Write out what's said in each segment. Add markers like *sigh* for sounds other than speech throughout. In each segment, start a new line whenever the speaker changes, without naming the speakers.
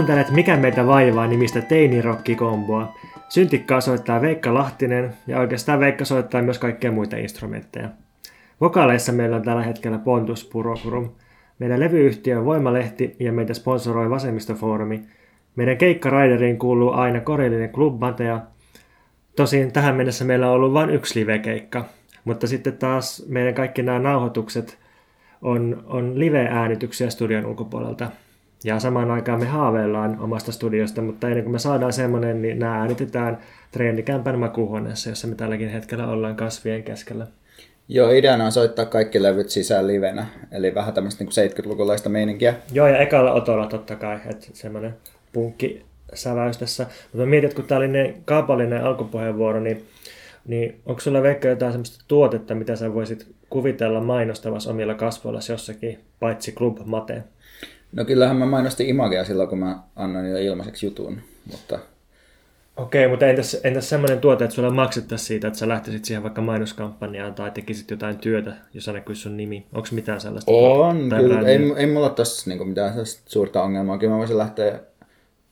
Kuuntelet Mikä meitä vaivaa nimistä teinirokkikomboa. Syntikkaa soittaa Veikka Lahtinen ja oikeastaan Veikka soittaa myös kaikkia muita instrumentteja. Vokaaleissa meillä on tällä hetkellä Pontus Purokurum. Meidän levyyhtiö on Voimalehti ja meitä sponsoroi Vasemmistofoorumi. Meidän keikkaraideriin kuuluu aina korillinen klubbanteja. Tosin tähän mennessä meillä on ollut vain yksi live-keikka, mutta sitten taas meidän kaikki nämä nauhoitukset on, on live-äänityksiä studion ulkopuolelta. Ja samaan aikaan me haaveillaan omasta studiosta, mutta ennen kuin me saadaan semmoinen, niin nämä äänitetään treenikämpän makuuhuoneessa, jossa me tälläkin hetkellä ollaan kasvien keskellä.
Joo, ideana on soittaa kaikki levyt sisään livenä, eli vähän tämmöistä niin 70-lukulaista meininkiä.
Joo, ja ekalla otolla totta kai, että semmoinen punkki säväys tässä. Mutta mietin, että kun tämä oli ne kaupallinen alkupuheenvuoro, niin, niin onko sulla Veikka jotain semmoista tuotetta, mitä sä voisit kuvitella mainostavassa omilla kasvoilla jossakin, paitsi Club Mate?
No kyllähän mä mainostin Imagea silloin, kun mä annoin jo ilmaiseksi jutun, mutta...
Okei, mutta entäs, entäs semmoinen tuote, että sulle maksettaisiin siitä, että sä lähtisit siihen vaikka mainoskampanjaan tai tekisit jotain työtä, jos näkyisi sun nimi? Onko mitään sellaista?
On, tai kyllä. Ei, ei mulla ole tässä niinku mitään suurta ongelmaa. Kyllä mä voisin lähteä,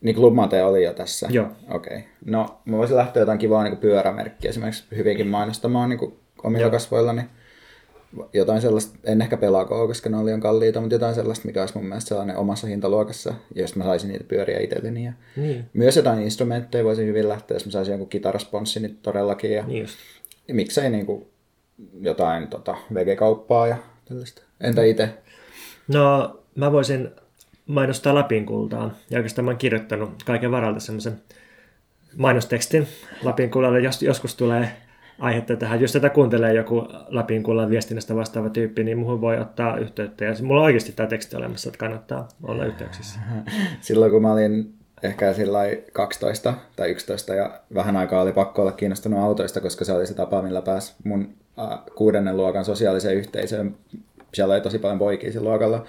niin Mate oli jo tässä.
Joo.
Okei. Okay. No, mä voisin lähteä jotain kivaa niin pyörämerkkiä esimerkiksi hyvinkin mainostamaan niin omilla Joo. kasvoillani jotain sellaista, en ehkä pelaakoa, koska ne oli liian kalliita, mutta jotain sellaista, mikä olisi mun mielestä sellainen omassa hintaluokassa, jos mä saisin niitä pyöriä itselleni. Ja
niin.
Myös jotain instrumentteja voisin hyvin lähteä, jos mä saisin jonkun kitarasponssin niin todellakin. Ja,
niin just.
ja miksei niin kuin jotain tota, vege-kauppaa ja tällaista. Entä itse?
No, mä voisin mainostaa Lapin kultaa. Ja oikeastaan mä oon kirjoittanut kaiken varalta semmoisen mainostekstin Lapin kullalle. Jos, joskus tulee aihetta tähän. Jos tätä kuuntelee joku Lapin kullan viestinnästä vastaava tyyppi, niin muuhun voi ottaa yhteyttä. Ja mulla on oikeasti tämä teksti olemassa, että kannattaa olla yhteyksissä. *laughs*
Silloin kun mä olin ehkä sillä 12 tai 11 ja vähän aikaa oli pakko olla kiinnostunut autoista, koska se oli se tapa, millä pääsi mun kuudennen luokan sosiaaliseen yhteisöön. Siellä oli tosi paljon poikia siinä luokalla,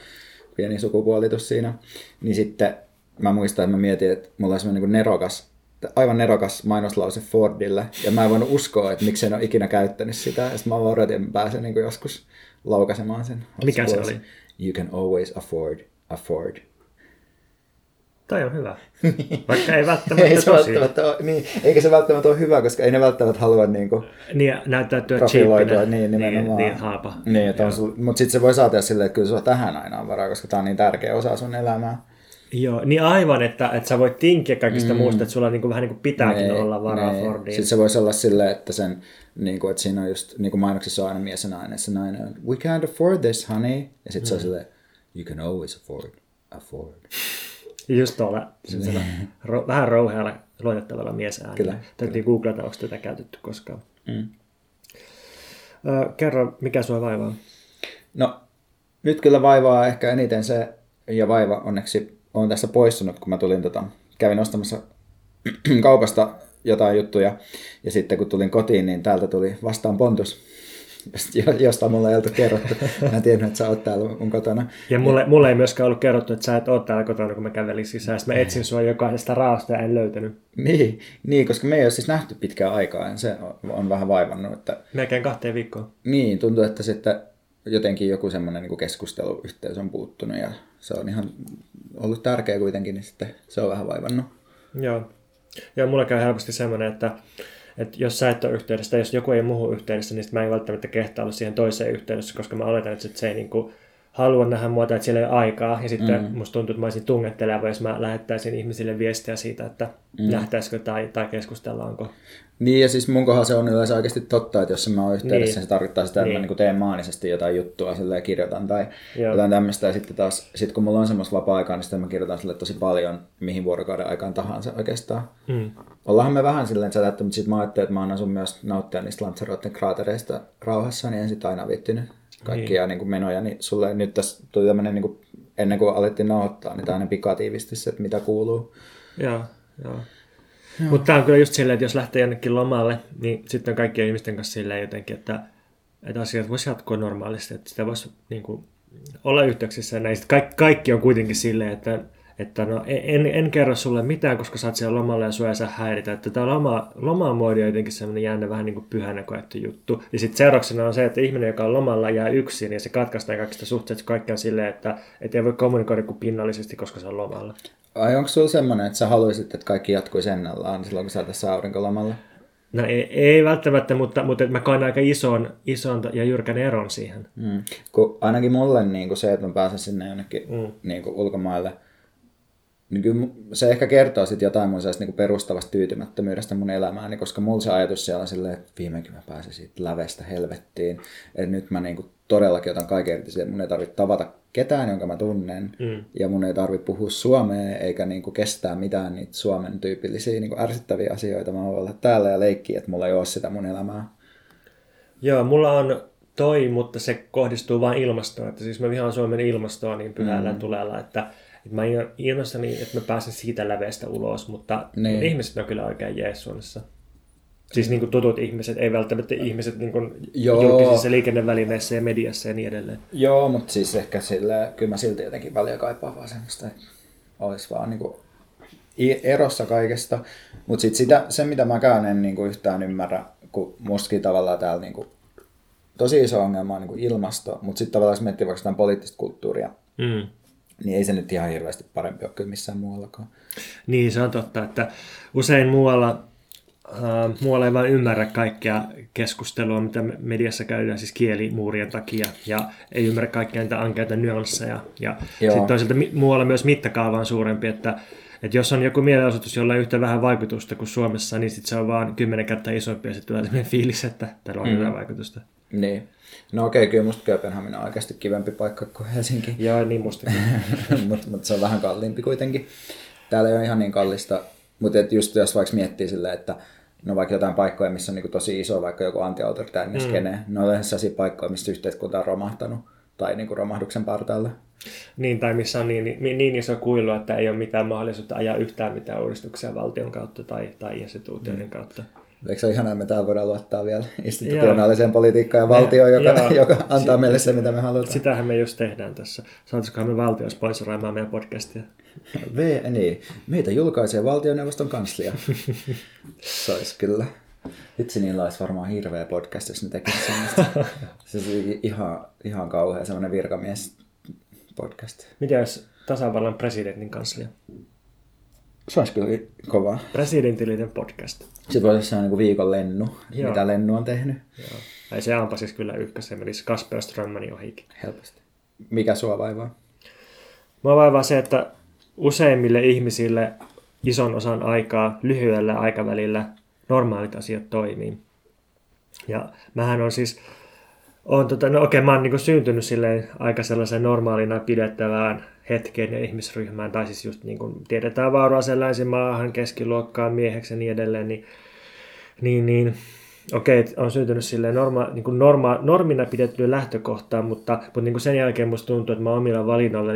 pieni sukupuolitus siinä. Niin sitten mä muistan, että mä mietin, että mulla oli semmoinen niin nerokas aivan nerokas mainoslause Fordille, ja mä en voinut uskoa, että miksi en ole ikinä käyttänyt sitä, ja sitten mä vaan odotin, että pääsen niin joskus laukaisemaan sen.
Mikä se oli?
You can always afford a Ford.
Toi on hyvä. *laughs* Vaikka ei välttämättä ei se
välttämättä ole, niin, eikä se välttämättä ole hyvä, koska ei ne välttämättä halua niin kuin,
niin, näyttäytyä
profiloitua. Niin, nimenomaan.
Niin, niin haapa.
Niin, on, mutta sitten se voi saada silleen, että kyllä sulla tähän aina on varaa, koska tämä on niin tärkeä osa sun elämää.
Joo, niin aivan, että, että sä voit tinkiä kaikista mm. muusta, että sulla niin kuin, vähän niin kuin pitääkin nee, olla varaa nee. Fordiin.
Sitten se voisi olla silleen, että, sen, niin kuin, että siinä on just, niin kuin mainoksissa on aina mies ja nainen, se nainen on, we can't afford this, honey. Ja sitten mm. se on mm. silleen, you can always afford, afford.
Just tuolla ro, vähän rouhealla luotettavalla miesäänellä. Kyllä. Täytyy googlata, onko tätä käytetty koskaan. Mm. Ö, kerro, mikä sua vaivaa?
No, nyt kyllä vaivaa ehkä eniten se, ja vaiva onneksi olen tässä poistunut, kun mä tulin, tota, kävin ostamassa *clears throat* kaupasta jotain juttuja, ja sitten kun tulin kotiin, niin täältä tuli vastaan Pontus, *laughs* josta mulle ei oltu kerrottu. Mä en tiennyt, että sä oot täällä mun kotona.
Ja mulle, mulle ei myöskään ollut kerrottu, että sä et ole täällä kotona, kun mä kävelin sisään. Sitten mä etsin sua jokaisesta raasta ja en löytänyt.
Niin, niin, koska me ei ole siis nähty pitkään aikaa. Se on, on vähän vaivannut. Että...
Melkein kahteen viikkoon.
Niin, tuntuu, että sitten jotenkin joku semmoinen niin keskusteluyhteys on puuttunut ja se on ihan ollut tärkeä kuitenkin, niin sitten se on vähän vaivannut.
Joo. Joo, mulla käy helposti semmoinen, että, että jos sä et ole yhteydessä tai jos joku ei muuhun yhteydessä, niin mä en välttämättä kehtaa olla siihen toiseen yhteydessä, koska mä oletan, että se ei niin kuin, halua nähdä muuta, että siellä ei ole aikaa. Ja sitten mm. musta tuntuu, että mä olisin tungetteleva, jos mä lähettäisin ihmisille viestiä siitä, että mm. nähtäisikö tai, tai keskustellaanko.
Niin, ja siis mun kohdalla se on yleensä oikeasti totta, että jos mä oon yhteydessä, niin. se tarkoittaa sitä, että niin. mä niin teen maanisesti jotain juttua ja kirjoitan tai Joo. jotain tämmöistä. Ja sitten taas, sit kun mulla on semmoista vapaa-aikaa, niin sitten mä kirjoitan sille tosi paljon, mihin vuorokauden aikaan tahansa oikeastaan. Mm. Ollaanhan me vähän silleen sätätty, mutta sitten mä ajattelin, että mä annan sun myös nauttia niistä Lanzaroten kraatereista rauhassa, niin en sitten aina viittinyt kaikkia niin. Niin kuin menoja. Niin sulle nyt tässä tuli tämmöinen, niin kuin, ennen kuin alettiin nauhoittaa, niin tämmöinen pikatiivistys, että mitä kuuluu.
Joo, joo. Mutta tämä on kyllä just silleen, että jos lähtee jonnekin lomalle, niin sitten on kaikkien ihmisten kanssa silleen jotenkin, että, että asiat voisi jatkua normaalisti, että sitä voisi niin kuin, olla yhteyksissä ja näin. Kaikki, kaikki on kuitenkin silleen, että että no en, en kerro sulle mitään, koska sä oot siellä lomalla ja sua ei saa häiritä. Että tämä loma, lomamoodi on jotenkin sellainen jännä vähän niin kuin pyhänä koettu juttu. Ja sitten seurauksena on se, että ihminen, joka on lomalla, jää yksin ja se katkaistaan kaikista suhteet kaikkea silleen, että, että ei voi kommunikoida kuin pinnallisesti, koska se on lomalla.
Ai onko sulla semmoinen, että sä haluaisit, että kaikki jatkuisi ennallaan silloin, kun sä tässä aurinkolomalla?
No ei, ei välttämättä, mutta, mutta mä koen aika ison, ison ja jyrkän eron siihen.
Mm. Kun ainakin mulle niin kuin se, että mä pääsen sinne jonnekin mm. niin kuin ulkomaille, niin kyllä se ehkä kertoo sitten jotain mun niin perustavasta tyytymättömyydestä mun elämääni, koska mulla se ajatus siellä on silleen, että viimeinkin mä pääsen siitä lävestä helvettiin. Että nyt mä niin kuin todellakin otan kaiken irti että mun ei tarvitse tavata ketään, jonka mä tunnen, mm. ja mun ei tarvitse puhua suomea, eikä niin kuin kestää mitään niitä Suomen tyypillisiä niin kuin ärsyttäviä asioita. Mä voin olla täällä ja leikkiä, että mulla ei ole sitä mun elämää.
Joo, mulla on toi, mutta se kohdistuu vain ilmastoon. Että siis mä vihaan Suomen ilmastoa niin pyhällä mm. tulella, että, että mä niin, että mä pääsen siitä läveestä ulos, mutta niin. ihmiset on kyllä oikein jees Suomessa. Siis niin kuin tutut ihmiset, ei välttämättä ihmiset niin kuin julkisissa liikennevälineissä ja mediassa ja niin edelleen.
Joo, mutta siis ehkä sille, kyllä mä silti jotenkin paljon kaipaan vaan semmoista, että olisi vaan niin kuin erossa kaikesta. Mutta sitten sitä, se, mitä mäkään en niin kuin yhtään ymmärrä, kun mustakin tavallaan täällä niin kuin, tosi iso ongelma on niin kuin ilmasto, mutta sitten tavallaan jos miettii vaikka sitä poliittista kulttuuria, mm. Niin ei se nyt ihan hirveästi parempi ole kyllä missään muuallakaan.
Niin, se on totta, että usein muualla Uh, muualla ei vain ymmärrä kaikkea keskustelua, mitä mediassa käydään siis kielimuurien takia, ja ei ymmärrä kaikkia niitä ankeita nyansseja. Ja sitten toisaalta muualla myös mittakaava on suurempi, että, että jos on joku mielenosoitus, jolla ei yhtä vähän vaikutusta kuin Suomessa, niin sitten se on vaan kymmenen kertaa isompi, ja sitten tulee sellainen *laughs* fiilis, että tällä on mm. vaikutusta.
Niin. No okei, okay, kyllä musta Kööpenhamina on oikeasti kivempi paikka kuin Helsinki.
Joo, niin musta. *laughs*
mutta mut se on vähän kalliimpi kuitenkin. Täällä ei ole ihan niin kallista, mutta just jos vaikka miettii silleen, että no vaikka jotain paikkoja, missä on niin tosi iso, vaikka joku antiautoritäärinen mm. skene, ne on sellaisia paikkoja, missä yhteiskunta on romahtanut tai niin kuin romahduksen partaalle.
Niin, tai missä on niin, niin, niin iso kuilu, että ei ole mitään mahdollisuutta ajaa yhtään mitään uudistuksia valtion kautta tai, tai instituutioiden mm. kautta.
Eikö se ole ihanaa, että me täällä voidaan luottaa vielä institutionaaliseen politiikkaan ja valtioon, joka, joo. joka antaa si- meille se, mitä me halutaan.
Sitähän me just tehdään tässä. Saataisikohan me valtio sponsoroimaan meidän podcastia?
V, niin. Meitä julkaisee valtioneuvoston kanslia. *laughs* se olisi kyllä. Itse niillä olisi varmaan hirveä podcast, jos ne tekisivät semmoista. *laughs* Se olisi ihan, ihan kauhea semmoinen virkamies podcast.
Mitä jos tasavallan presidentin kanslia?
Se olisi kyllä kova.
Presidentillinen podcast.
Sitten voisi olla niin viikon lennu, Joo. mitä lennu on tehnyt.
Joo. Ei se ampa siis kyllä ykkösen, menisi Kasper Strömmanin ohikin.
Helposti. Mikä sua vaivaa?
Mua vaivaa se, että useimmille ihmisille ison osan aikaa lyhyellä aikavälillä normaalit asiat toimii. Ja mähän on siis, on tota, no okei, mä oon niin syntynyt silleen aika sellaisen normaalina pidettävään hetkeen ja ihmisryhmään, tai siis just niin kuin tiedetään vauraaseen länsimaahan, keskiluokkaan, mieheksi ja niin edelleen, niin, niin, niin. Okei, on syntynyt silleen norma, niin kuin norma, normina pidettyä lähtökohtaan, mutta, mutta niin kuin sen jälkeen musta tuntuu, että mä omilla valinnoilla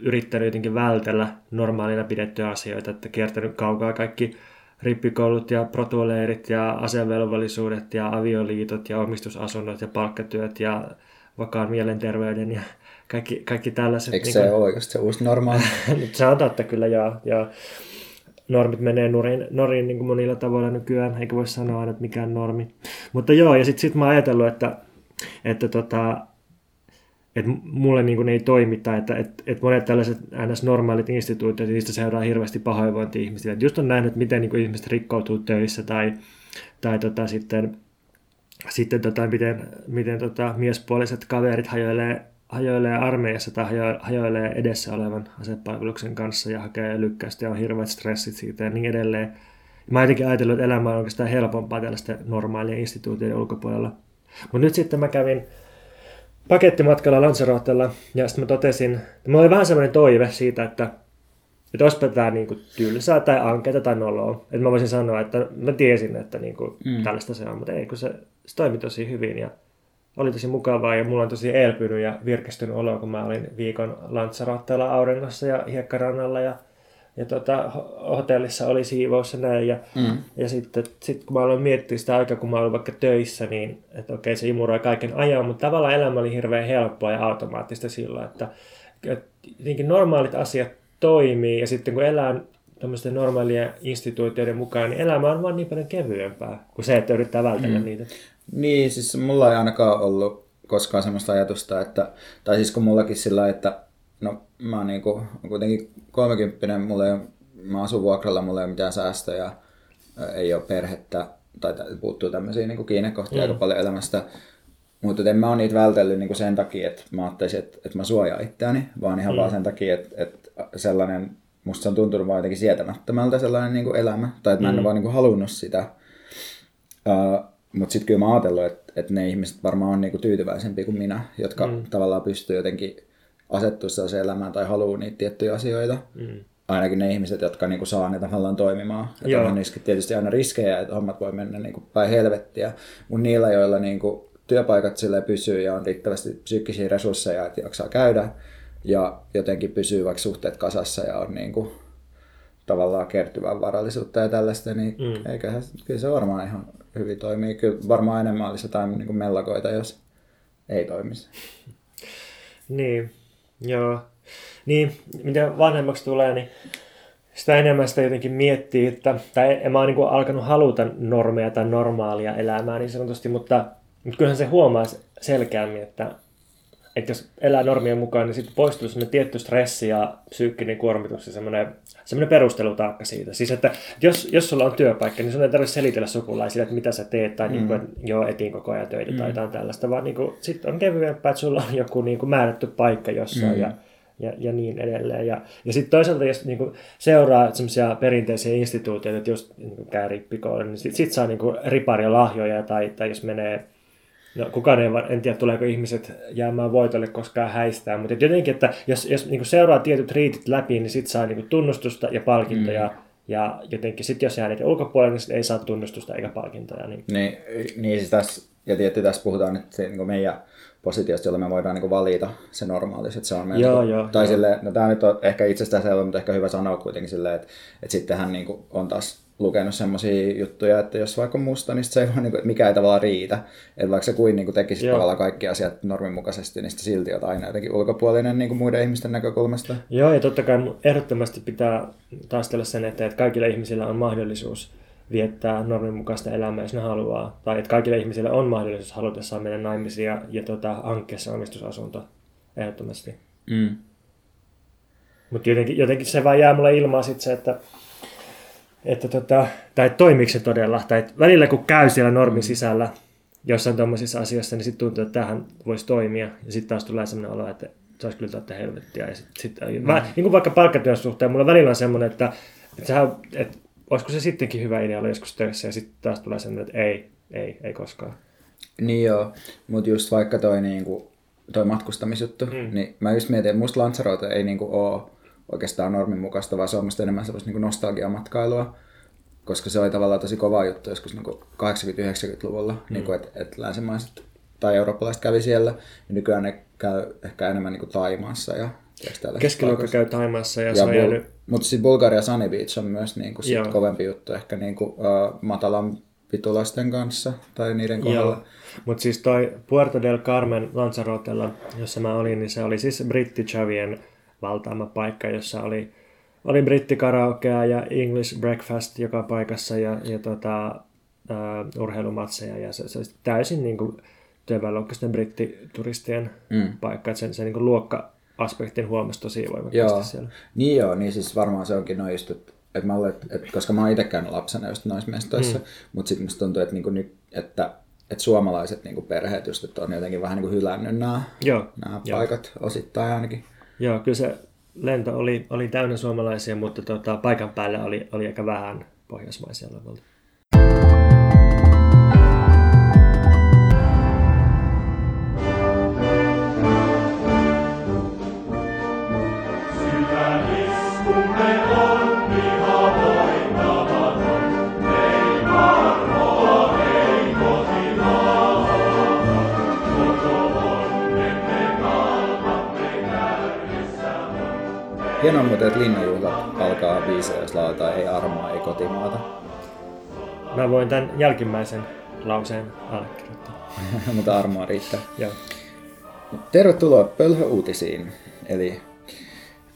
yrittänyt jotenkin vältellä normaalina pidettyjä asioita, että kiertänyt kaukaa kaikki rippikoulut ja protuoleirit ja asevelvollisuudet ja avioliitot ja omistusasunnot ja palkkatyöt ja vakaan mielenterveyden ja kaikki, kaikki tällaiset.
Eikö niin kuin, se ole oikeasti se uusi normaali? *laughs*
se on totta kyllä, joo. joo normit menee nurin, noriin niin kuin monilla tavoilla nykyään, eikä voi sanoa aina, että mikään normi. Mutta joo, ja sitten sit mä oon ajatellut, että, että tota, että mulle niin kuin ei toimi tai että, että, että monet tällaiset ns. normaalit instituutiot, niistä seuraa hirveästi pahoinvointi ihmisille. Että just on nähnyt, miten niin kuin ihmiset rikkoutuu töissä tai, tai tota, sitten, sitten tota, miten, miten tota, miespuoliset kaverit hajoilee hajoilee armeijassa tai hajoilee edessä olevan asepalveluksen kanssa ja hakee lykkäystä ja on hirveät stressit siitä ja niin edelleen. Mä jotenkin ajatellut, että elämä on oikeastaan helpompaa tällaisten normaalien instituutioiden ulkopuolella. Mutta nyt sitten mä kävin pakettimatkalla Lanzarotella ja sitten mä totesin, että mulla oli vähän semmoinen toive siitä, että että olisipa tämä niinku tylsää tai ankeita tai noloa. Että mä voisin sanoa, että mä tiesin, että niinku mm. tällaista se on, mutta ei, kun se, se toimi tosi hyvin. Ja oli tosi mukavaa ja mulla on tosi elpynyt ja virkistynyt olo, kun mä olin viikon Lanzarottella auringossa ja hiekkarannalla ja, ja tota, hotellissa oli siivous ja näin. Ja, mm. ja sitten sit, kun mä aloin miettiä sitä aikaa, kun mä olin vaikka töissä, niin että okei, se imuroi kaiken ajan, mutta tavallaan elämä oli hirveän helppoa ja automaattista silloin, että, että normaalit asiat toimii ja sitten kun elää tämmöisten normaalien instituutioiden mukaan, niin elämä on vaan niin paljon kevyempää kuin se, että yrittää vältellä mm. niitä.
Niin, siis mulla ei ainakaan ollut koskaan semmoista ajatusta, että, tai siis kun mullakin sillä että mä oon niinku, kuitenkin 30 mulla ei, mä asun vuokralla, mulla ei ole mitään säästöjä, ei ole perhettä, tai puuttuu tämmöisiä niin kiinnekohtia mm. aika paljon elämästä. Mutta en mä oon niitä vältellyt niin sen takia, että mä ajattelisin, että, että mä suojaan itseäni, vaan ihan mm. vaan sen takia, että, että sellainen, musta se on tuntunut vaan jotenkin sietämättömältä sellainen niin kuin elämä, tai että mä en mm. ole vaan niin kuin halunnut sitä. Uh, mutta sitten kyllä mä oon ajatellut, että, että ne ihmiset varmaan on niin kuin tyytyväisempiä kuin minä, jotka mm. tavallaan pystyy jotenkin asettua sellaiseen elämään tai haluaa niitä tiettyjä asioita. Mm ainakin ne ihmiset, jotka niinku saa ne tavallaan toimimaan. Että on niissäkin tietysti aina riskejä, että hommat voi mennä niinku päin helvettiä, mutta niillä, joilla niinku työpaikat sille pysyy ja on riittävästi psyykkisiä resursseja, että jaksaa käydä ja jotenkin pysyy vaikka suhteet kasassa ja on niinku tavallaan kertyvää varallisuutta ja tällaista, niin mm. eiköhän, kyllä se varmaan ihan hyvin toimii. Kyllä varmaan enemmän olisi jotain niin mellakoita, jos ei toimisi.
Niin, joo. Niin, mitä vanhemmaksi tulee, niin sitä enemmän sitä jotenkin miettii, että, tai en mä oon niin alkanut haluta normeja tai normaalia elämää niin sanotusti, mutta, mutta kyllähän se huomaa selkeämmin, että, että jos elää normien mukaan, niin sitten poistuu semmoinen tietty stressi ja psyykkinen kuormitus ja semmoinen, semmoinen perustelutaakka siitä. Siis, että jos, jos sulla on työpaikka, niin sun ei tarvitse selitellä sukulaisille, että mitä sä teet, tai mm. niin kuin, että joo, etin koko ajan töitä mm. tai jotain tällaista, vaan niin sitten on kevyempää, että sulla on joku niin kuin määrätty paikka jossain, mm. ja ja, ja niin edelleen. Ja, ja sitten toisaalta, jos niin kuin seuraa semmoisia perinteisiä instituutioita, että jos niin käy rippikouluun, niin sitten sit saa niin kuin riparia lahjoja, tai, tai jos menee No, kukaan ei, en tiedä, tuleeko ihmiset jäämään voitolle koskaan häistää, mutta jotenkin, että jos, jos niin seuraa tietyt riitit läpi, niin sitten saa niin tunnustusta ja palkintoja, mm. ja jotenkin sitten jos jää niiden ulkopuolelle, niin ei saa tunnustusta eikä palkintoja.
Niin, niin, niin siis tässä, ja tietysti tässä puhutaan nyt niin meidän positiosta, jolla me voidaan niin valita se normaalis. Että se on meidän, joo, niin kuin, joo, tai joo. Sille, no tämä nyt on ehkä itsestäänselvä, mutta ehkä hyvä sanoa kuitenkin silleen, että, että sittenhän niin kuin on taas lukenut semmoisia juttuja, että jos vaikka on musta, niin se ei vaan, niin kuin, mikä ei tavallaan riitä. Että vaikka se kuin, niin kuin tekisi tavallaan kaikki asiat normin mukaisesti, niin silti on aina jotenkin ulkopuolinen niin kuin muiden ihmisten näkökulmasta.
Joo, ja totta kai ehdottomasti pitää taistella sen eteen, että kaikilla ihmisillä on mahdollisuus viettää normin mukaista elämää, jos ne haluaa. Tai että kaikille ihmisille on mahdollisuus halutessaan mennä naimisiin ja, ja tota, hankkia se omistusasunto ehdottomasti. Mm. Mutta jotenkin, jotenkin se vaan jää mulle ilmaa sit se, että, että tota, tai toimiiko se todella. Tai että välillä kun käy siellä normin mm. sisällä jossain tuommoisissa asioissa, niin sitten tuntuu, että tähän voisi toimia. Ja sitten taas tulee sellainen olo, että se olisi kyllä tätä helvettiä. Ja sit, sit, mm. mä, niin kuin vaikka palkkatyön suhteen, mulla välillä on semmoinen, että, että, sehän, että olisiko se sittenkin hyvä idea olla joskus töissä ja sitten taas tulee sen, että ei, ei, ei koskaan.
Niin joo, mutta just vaikka toi, niinku, toi matkustamisjuttu, mm. niin mä just mietin, että musta Lanzarote ei niinku ole oikeastaan normin mukaista, vaan se on musta enemmän sellaista niinku nostalgiamatkailua, koska se oli tavallaan tosi kova juttu joskus niinku 80-90-luvulla, mm. niinku, että et länsimaiset tai eurooppalaiset kävi siellä, ja nykyään ne käy ehkä enemmän niinku Taimaassa ja
Keskiluokka käy Taimaassa ja, ja se on jäänyt...
Mutta sitten Bulgaria Sunny Beach on myös niinku sit kovempi juttu, ehkä niinku, uh, matalan pitulaisten kanssa tai niiden kohdalla.
Mutta siis toi Puerto del Carmen Lanzarotella, jossa mä olin, niin se oli siis brittichavien valtaama paikka, jossa oli, oli brittikaraokea ja English breakfast joka paikassa ja, ja tota, uh, urheilumatseja ja se, se täysin niin kuin työväenluokkaisten brittituristien mm. paikka, että se, se niin kuin luokka aspektin huomasi tosi voimakkaasti joo. siellä.
Niin joo, niin siis varmaan se onkin noin just, että, että mä olen, että, koska mä oon itse käynyt lapsena just noissa mestoissa, mm. mutta sitten musta tuntuu, että, niinku nyt, että, että suomalaiset niinku perheet just, että on jotenkin vähän niinku hylännyt nämä, joo. nämä joo. paikat osittain ainakin.
Joo, kyllä se lento oli, oli täynnä suomalaisia, mutta tota, paikan päällä oli, oli aika vähän pohjoismaisia lopulta.
Hienoa muuten, että linnanjuhlat alkaa biisejä, jos lauletaan ei armoa, ei kotimaata.
Mä voin tämän jälkimmäisen lauseen allekirjoittaa. *laughs*
Mutta armoa riittää. Joo. Tervetuloa Pölhö-uutisiin, eli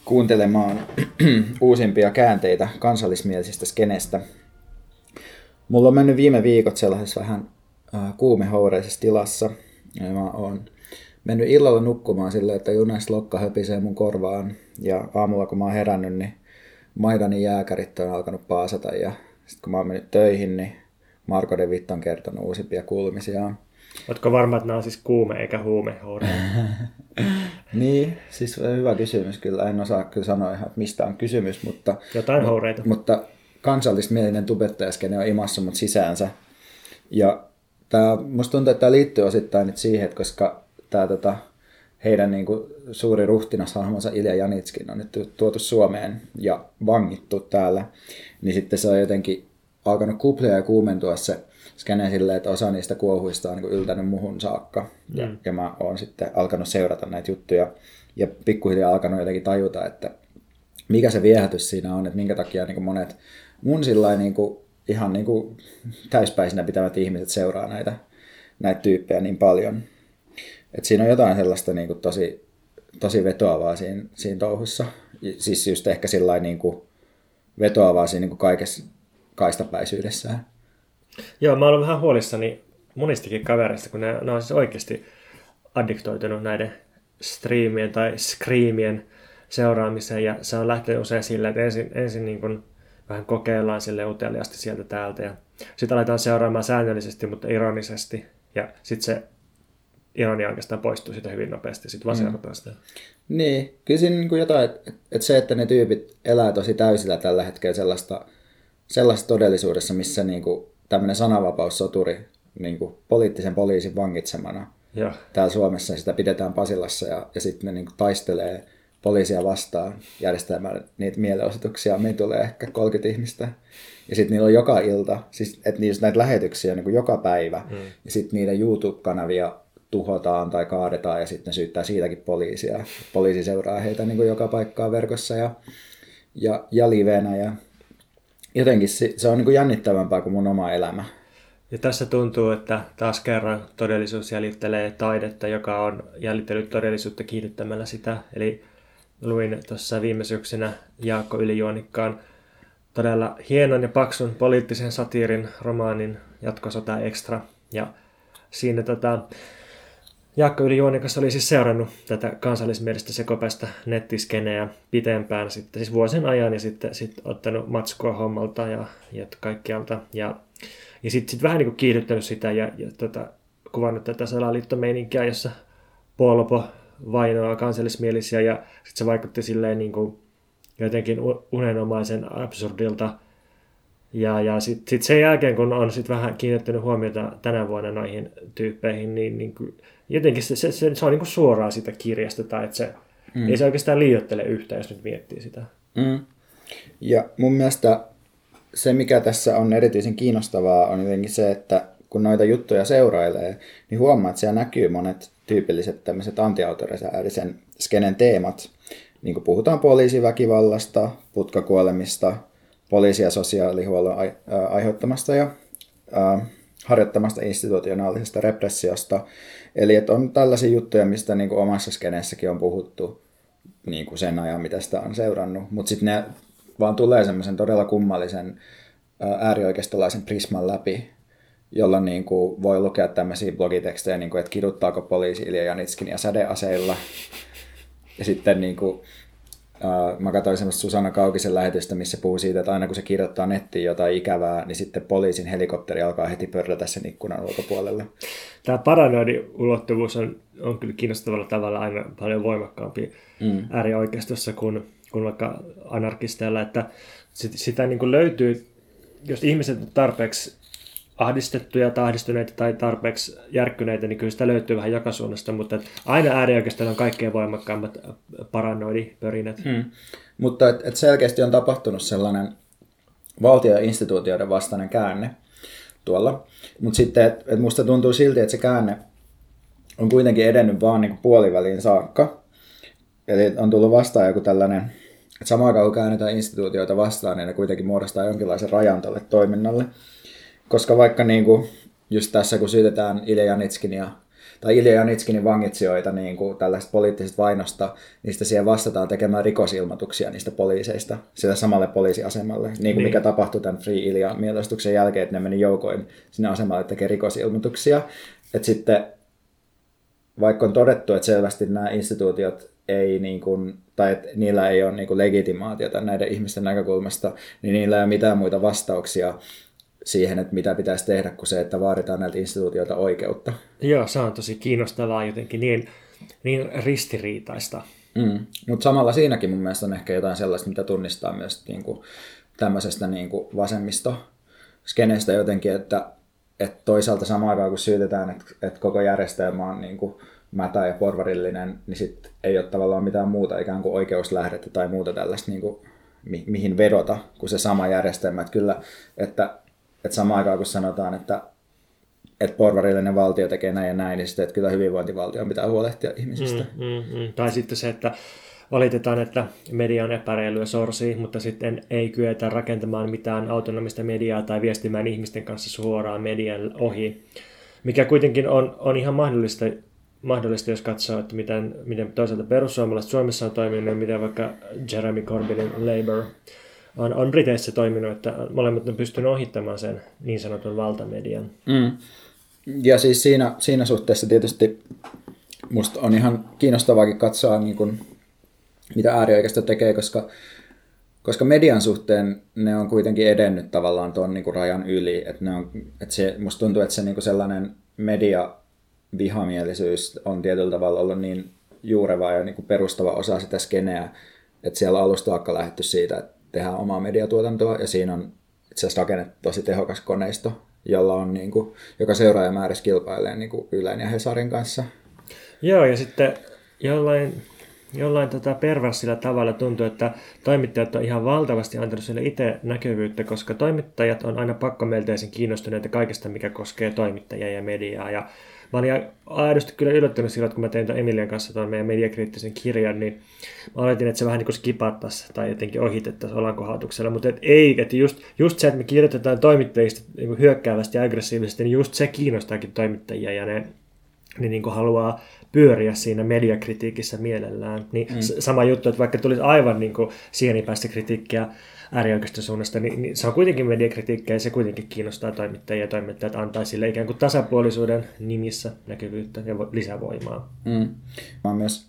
kuuntelemaan *clears throat* uusimpia käänteitä kansallismielisistä skenestä. Mulla on mennyt viime viikot sellaisessa vähän äh, kuumehoureisessa tilassa. Ja mä oon mennyt illalla nukkumaan silleen, että Junes Lokka höpisee mun korvaan Ja aamulla kun mä oon herännyt, niin Maidanin jääkärit on alkanut paasata ja sitten kun mä oon mennyt töihin, niin Marko de Vitt on kertonut uusimpia kuulumisia.
Oletko varma, että nämä on siis kuume eikä huume *laughs*
niin, siis hyvä kysymys kyllä. En osaa kyllä sanoa ihan, että mistä on kysymys, mutta...
Jotain houreita.
Mutta kansallismielinen tubettajaskene on imassa mut sisäänsä. Ja tää, musta tuntuu, että tämä liittyy osittain nyt siihen, että koska tämä tota, heidän niin kuin, suuri ruhtinashahmonsa Ilja Janitskin on nyt tuotu Suomeen ja vangittu täällä, niin sitten se on jotenkin alkanut kuplia ja kuumentua se skene silleen, että osa niistä kuohuista on niin yltänyt muhun saakka. Ja, mm. ja mä oon sitten alkanut seurata näitä juttuja ja pikkuhiljaa alkanut jotenkin tajuta, että mikä se viehätys siinä on, että minkä takia niin monet mun sillä niin kuin, ihan niin kuin täyspäisinä pitävät ihmiset seuraa näitä, näitä tyyppejä niin paljon. Et siinä on jotain sellaista niin kuin tosi, tosi vetoavaa siinä, siinä touhussa. Siis just ehkä sillä niin kuin vetoavaa siinä niin kuin kaikessa kaistapäisyydessään.
Joo, mä olen vähän huolissani monistakin kavereista, kun ne, on siis oikeasti addiktoitunut näiden striimien tai screamien seuraamiseen, ja se on lähtenyt usein silleen, että ensin, ensin niin kuin vähän kokeillaan sille uteliasti sieltä täältä, ja sitten aletaan seuraamaan säännöllisesti, mutta ironisesti, ja sitten se ironia oikeastaan poistuu siitä hyvin nopeasti, sitten vaan mm. sitä.
Niin, kyllä siinä niin kuin jotain, että, että se, että ne tyypit elää tosi täysillä tällä hetkellä sellaista, sellaista todellisuudessa, missä niin kuin tämmöinen sananvapaussoturi niin kuin poliittisen poliisin vangitsemana. Ja. Täällä Suomessa sitä pidetään Pasilassa ja, ja sitten ne niin kuin taistelee poliisia vastaan järjestämään niitä mielenosoituksia. Meitä tulee ehkä 30 ihmistä. Ja sitten niillä on joka ilta, siis, että niissä näitä lähetyksiä niin kuin joka päivä. Mm. Ja sitten niiden YouTube-kanavia tuhotaan tai kaadetaan ja sitten syyttää siitäkin poliisia. Poliisi seuraa heitä niin kuin joka paikkaa verkossa ja, ja, ja livenä ja jotenkin se, se on niin kuin jännittävämpää kuin mun oma elämä.
Ja tässä tuntuu, että taas kerran todellisuus jäljittelee taidetta, joka on jäljittänyt todellisuutta kiihdyttämällä sitä. Eli luin tuossa viime syksynä Jaakko Ylijuonikkaan todella hienon ja paksun poliittisen satiirin romaanin Jatkosota Extra. Ja siinä tota, Jaakko Ylijuonikas oli siis seurannut tätä kansallismielistä sekopäistä nettiskeneä pitempään sitten, siis vuosien ajan ja sitten sit ottanut matskua hommalta ja, ja kaikkialta. Ja, ja sitten sit vähän niin kuin kiihdyttänyt sitä ja, ja tota, kuvannut tätä salaliittomeininkiä, jossa Polpo vainoaa kansallismielisiä ja sitten se vaikutti silleen niin kuin jotenkin unenomaisen absurdilta. Ja, ja sitten sit sen jälkeen, kun on sit vähän kiinnittänyt huomiota tänä vuonna noihin tyyppeihin, niin, niin jotenkin se, se, se, se on niin kuin suoraan sitä kirjasta, tai että se, mm. ei se oikeastaan liioittele yhtään, jos nyt miettii sitä.
Mm. Ja mun mielestä se, mikä tässä on erityisen kiinnostavaa, on jotenkin se, että kun noita juttuja seurailee, niin huomaa, että siellä näkyy monet tyypilliset tämmöiset antiautorisäärisen skenen teemat. Niin kuin puhutaan poliisiväkivallasta, putkakuolemista, poliisi- ja sosiaalihuollon aiheuttamasta ja äh, harjoittamasta institutionaalisesta repressiosta. Eli että on tällaisia juttuja, mistä niin kuin omassa skeneessäkin on puhuttu niin kuin sen ajan, mitä sitä on seurannut. Mutta sitten ne vaan tulee semmoisen todella kummallisen äärioikeistolaisen prisman läpi, jolla niin kuin voi lukea tämmöisiä blogitekstejä, niin kuin, että kiduttaako poliisi Ilja Janitskin ja sädeaseilla. Ja sitten niin kuin, mä katsoin semmoista Susanna Kaukisen lähetystä, missä puhuu siitä, että aina kun se kirjoittaa nettiin jotain ikävää, niin sitten poliisin helikopteri alkaa heti pörrätä sen ikkunan ulkopuolelle.
Tämä paranoidin ulottuvuus on, on kyllä kiinnostavalla tavalla aina paljon voimakkaampi mm. äärioikeistossa kuin, kuin vaikka anarkisteilla, että sitä niin kuin löytyy, jos ihmiset tarpeeksi ahdistettuja tai ahdistuneita tai tarpeeksi järkkyneitä, niin kyllä sitä löytyy vähän joka suunnasta, mutta aina äärioikeastaan on kaikkein voimakkaammat paranoidipörinät. Hmm.
Mutta et, et selkeästi on tapahtunut sellainen valtio- ja instituutioiden vastainen käänne tuolla. Mutta sitten, että et musta tuntuu silti, että se käänne on kuitenkin edennyt vaan niin puoliväliin saakka. Eli on tullut vastaan joku tällainen, että samaan aikaan kun käännetään instituutioita vastaan, niin ne kuitenkin muodostaa jonkinlaisen rajan tälle toiminnalle. Koska vaikka niin kuin, just tässä, kun syytetään Ilja Janitskin tai Ilja Janitskinin vangitsijoita niin kuin tällaista poliittisesta vainosta, niistä siihen vastataan tekemään rikosilmoituksia niistä poliiseista sillä samalle poliisiasemalle. Niin kuin niin. mikä tapahtui tämän Free Ilja mielestuksen jälkeen, että ne meni joukoin sinne asemalle tekemään rikosilmoituksia. Että sitten vaikka on todettu, että selvästi nämä instituutiot ei niin kuin, tai että niillä ei ole niin kuin legitimaatiota näiden ihmisten näkökulmasta, niin niillä ei ole mitään muita vastauksia siihen, että mitä pitäisi tehdä, kuin se, että vaaditaan näiltä instituutioilta oikeutta.
Joo, se on tosi kiinnostavaa jotenkin niin, niin ristiriitaista.
Mm. Mutta samalla siinäkin mun mielestä on ehkä jotain sellaista, mitä tunnistaa myös niin kuin, tämmöisestä niin kuin vasemmisto skeneestä jotenkin, että, että toisaalta samaan aikaan kun syytetään, että, että koko järjestelmä on niin kuin mätä ja porvarillinen, niin sitten ei ole tavallaan mitään muuta ikään kuin oikeuslähdettä tai muuta tällaista, niin kuin, mi- mihin vedota kuin se sama järjestelmä. Että kyllä, että, että samaan aikaan kun sanotaan, että, että porvarillinen valtio tekee näin ja näin, niin sitten että kyllä hyvinvointivaltio pitää huolehtia ihmisistä.
Mm, mm, mm. Tai sitten se, että valitetaan, että media on epäreilyä sorsii, mutta sitten ei kyetä rakentamaan mitään autonomista mediaa tai viestimään ihmisten kanssa suoraan median ohi, mikä kuitenkin on, on ihan mahdollista, mahdollista, jos katsoo, että miten, miten toisaalta perussuomalaiset Suomessa on toiminut ja miten vaikka Jeremy Corbynin Labour on, on Briteissä toiminut, että molemmat on pystynyt ohittamaan sen niin sanotun valtamedian.
Mm. Ja siis siinä, siinä suhteessa tietysti musta on ihan kiinnostavaakin katsoa niin kuin mitä äärioikeisto tekee, koska, koska median suhteen ne on kuitenkin edennyt tavallaan tuon niin rajan yli. Että ne on, että se, musta tuntuu, että se niin sellainen media vihamielisyys on tietyllä tavalla ollut niin juureva ja niin perustava osa sitä skeneä, että siellä alusta alkaen lähdetty siitä, että tehdään omaa mediatuotantoa ja siinä on itse asiassa rakennettu tosi tehokas koneisto, jolla on niin kuin, joka seuraajamäärässä kilpailee niin kuin Ylen ja Hesarin kanssa.
Joo, ja sitten jollain jollain tota perversillä tavalla tuntuu, että toimittajat on ihan valtavasti antanut sille itse näkyvyyttä, koska toimittajat on aina pakkomelteisen kiinnostuneita kaikesta, mikä koskee toimittajia ja mediaa. Ja mä olin aidosti kyllä yllättynyt silloin, kun mä tein tämän Emilian kanssa tuon meidän mediakriittisen kirjan, niin mä oletin, että se vähän niin kuin skipattaisi tai jotenkin ohitettaisiin olankohautuksella, mutta et ei, että just, just se, että me kirjoitetaan toimittajista niin hyökkäävästi ja aggressiivisesti, niin just se kiinnostaakin toimittajia ja ne, ne niin kuin haluaa pyöriä siinä mediakritiikissä mielellään. Niin mm. sama juttu, että vaikka tulisi aivan niin kuin sienipäistä kritiikkiä äärioikeiston suunnasta, niin, niin, se on kuitenkin mediakritiikkiä ja se kuitenkin kiinnostaa toimittajia ja toimittajat antaa sille ikään kuin tasapuolisuuden nimissä näkyvyyttä ja lisävoimaa.
Mm. Mä myös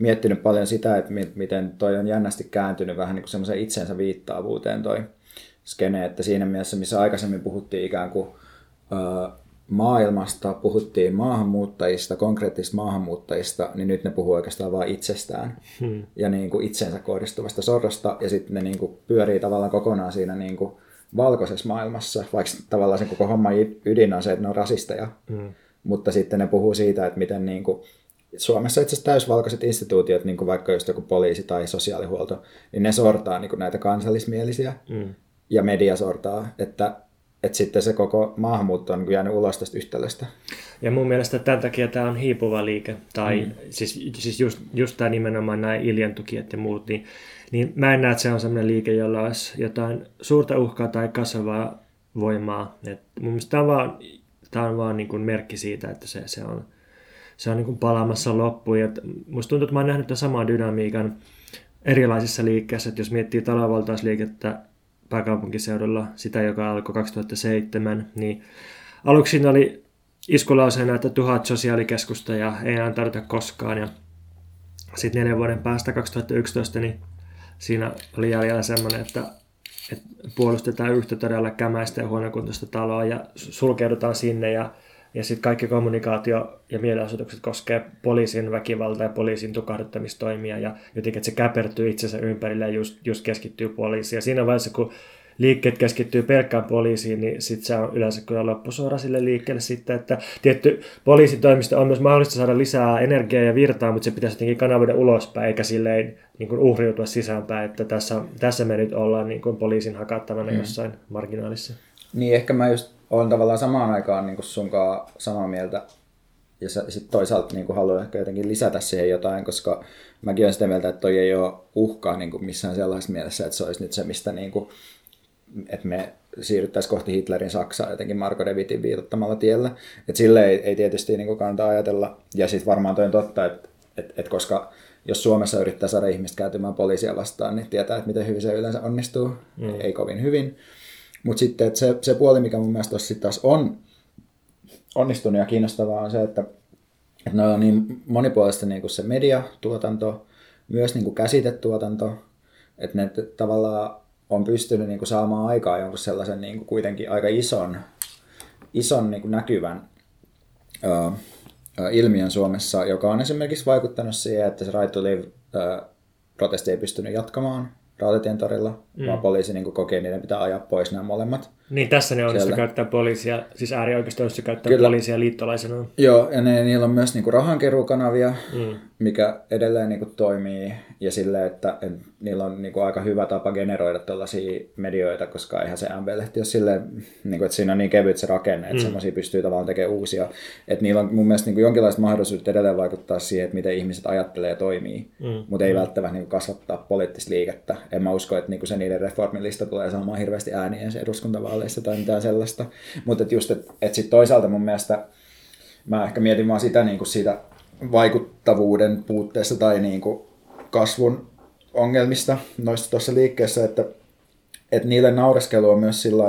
miettinyt paljon sitä, että miten toi on jännästi kääntynyt vähän niin kuin semmoisen itsensä viittaavuuteen toi skene, että siinä mielessä, missä aikaisemmin puhuttiin ikään kuin maailmasta, puhuttiin maahanmuuttajista, konkreettisista maahanmuuttajista, niin nyt ne puhuu oikeastaan vain itsestään hmm. ja niin kuin itsensä kohdistuvasta sorrosta, ja sitten ne niin kuin pyörii tavallaan kokonaan siinä niin kuin valkoisessa maailmassa, vaikka tavallaan se koko homma ydin on se, että ne on rasisteja, hmm. mutta sitten ne puhuu siitä, että miten niin kuin Suomessa itse asiassa täysvalkoiset instituutiot, niin kuin vaikka just joku poliisi tai sosiaalihuolto, niin ne sortaa niin kuin näitä kansallismielisiä, hmm. ja media sortaa, että että sitten se koko maahanmuutto on jäänyt ulos tästä yhtälöstä.
Ja mun mielestä tämän takia tämä on hiipuva liike, tai mm. siis, siis just, just tämä nimenomaan nämä iljantukijat ja muut, niin, niin mä en näe, että se on sellainen liike, jolla olisi jotain suurta uhkaa tai kasvavaa voimaa. Et mun mielestä tämä on vaan, tämä on vaan niin kuin merkki siitä, että se, se on, se on niin kuin palaamassa loppuun. Ja musta tuntuu, että mä oon nähnyt tämän saman dynamiikan erilaisissa liikkeissä, että jos miettii talonvaltausliikettä pääkaupunkiseudulla, sitä joka alkoi 2007, niin aluksi siinä oli iskulauseena, että tuhat sosiaalikeskusta ja ei enää tarvita koskaan. Ja sitten neljän vuoden päästä 2011, niin siinä oli jäljellä semmoinen, että, että puolustetaan yhtä todella kämäistä ja huonokuntoista taloa ja sulkeudutaan sinne ja ja sitten kaikki kommunikaatio ja mielenosoitukset koskee poliisin väkivaltaa ja poliisin tukahduttamistoimia ja jotenkin, että se käpertyy itsensä ympärille ja just, just keskittyy poliisiin. Ja siinä vaiheessa, kun liikkeet keskittyy pelkkään poliisiin, niin sitten se on yleensä kyllä loppusuora sille liikkeelle sitten, että tietty poliisitoimisto on myös mahdollista saada lisää energiaa ja virtaa, mutta se pitäisi jotenkin kanavoida ulospäin, eikä silleen niin kuin uhriutua sisäänpäin, että tässä, tässä me nyt ollaan niin kuin poliisin hakattavana mm. jossain marginaalissa.
Niin, ehkä mä just olen tavallaan samaan aikaan niin sunkaan samaa mieltä. Ja sitten toisaalta niin haluan ehkä jotenkin lisätä siihen jotain, koska mäkin olen sitä mieltä, että toi ei ole uhkaa niin kuin missään sellaisessa mielessä, että se olisi nyt se, mistä niin kuin, että me siirryttäisiin kohti Hitlerin Saksaa jotenkin Marko Devitin viitottamalla tiellä. Että sille ei, ei tietysti niin kannata ajatella. Ja sitten varmaan toi on totta, että, että, että koska jos Suomessa yrittää saada ihmistä käytymään poliisia vastaan, niin tietää, että miten hyvin se yleensä onnistuu. Mm. Ei kovin hyvin. Mutta sitten että se, se puoli, mikä mun mielestä taas on onnistunut ja kiinnostavaa, on se, että että ne on niin monipuolista niin kuin se mediatuotanto, myös niin kuin käsitetuotanto, että ne tavallaan on pystynyt niin kuin saamaan aikaa jonkun sellaisen niin kuin kuitenkin aika ison, ison niin kuin näkyvän ö, ilmiön Suomessa, joka on esimerkiksi vaikuttanut siihen, että se Right to Live-protesti ei pystynyt jatkamaan Rautatien torilla, mm. vaan poliisi niin koki, että niiden pitää ajaa pois nämä molemmat.
Niin tässä ne onnistu käyttää poliisia, siis äärioikeisto onnistu käyttää Kyllä. poliisia liittolaisena.
Joo, ja ne, niillä on myös niinku rahankeruukanavia, mm. mikä edelleen niinku toimii, ja silleen, että et, niillä on niinku aika hyvä tapa generoida tällaisia medioita, koska eihän se MB-lehti ole silleen, niinku, että siinä on niin kevyt se rakenne, että mm. semmoisia pystyy tavallaan tekemään uusia. Että niillä on mun mielestä niinku jonkinlaista mahdollisuutta edelleen vaikuttaa siihen, että miten ihmiset ajattelee ja toimii, mm. mutta ei mm. välttämättä niinku kasvattaa poliittista liikettä. En mä usko, että niinku se niiden reformilista tulee saamaan hirveästi ääniä eduskuntavaaleissa tai mitään sellaista. Mutta et just, että et sitten toisaalta mun mielestä mä ehkä mietin vaan sitä niin kuin siitä vaikuttavuuden puutteesta tai niin kuin kasvun ongelmista noista tuossa liikkeessä, että, että niille naureskelu on myös sillä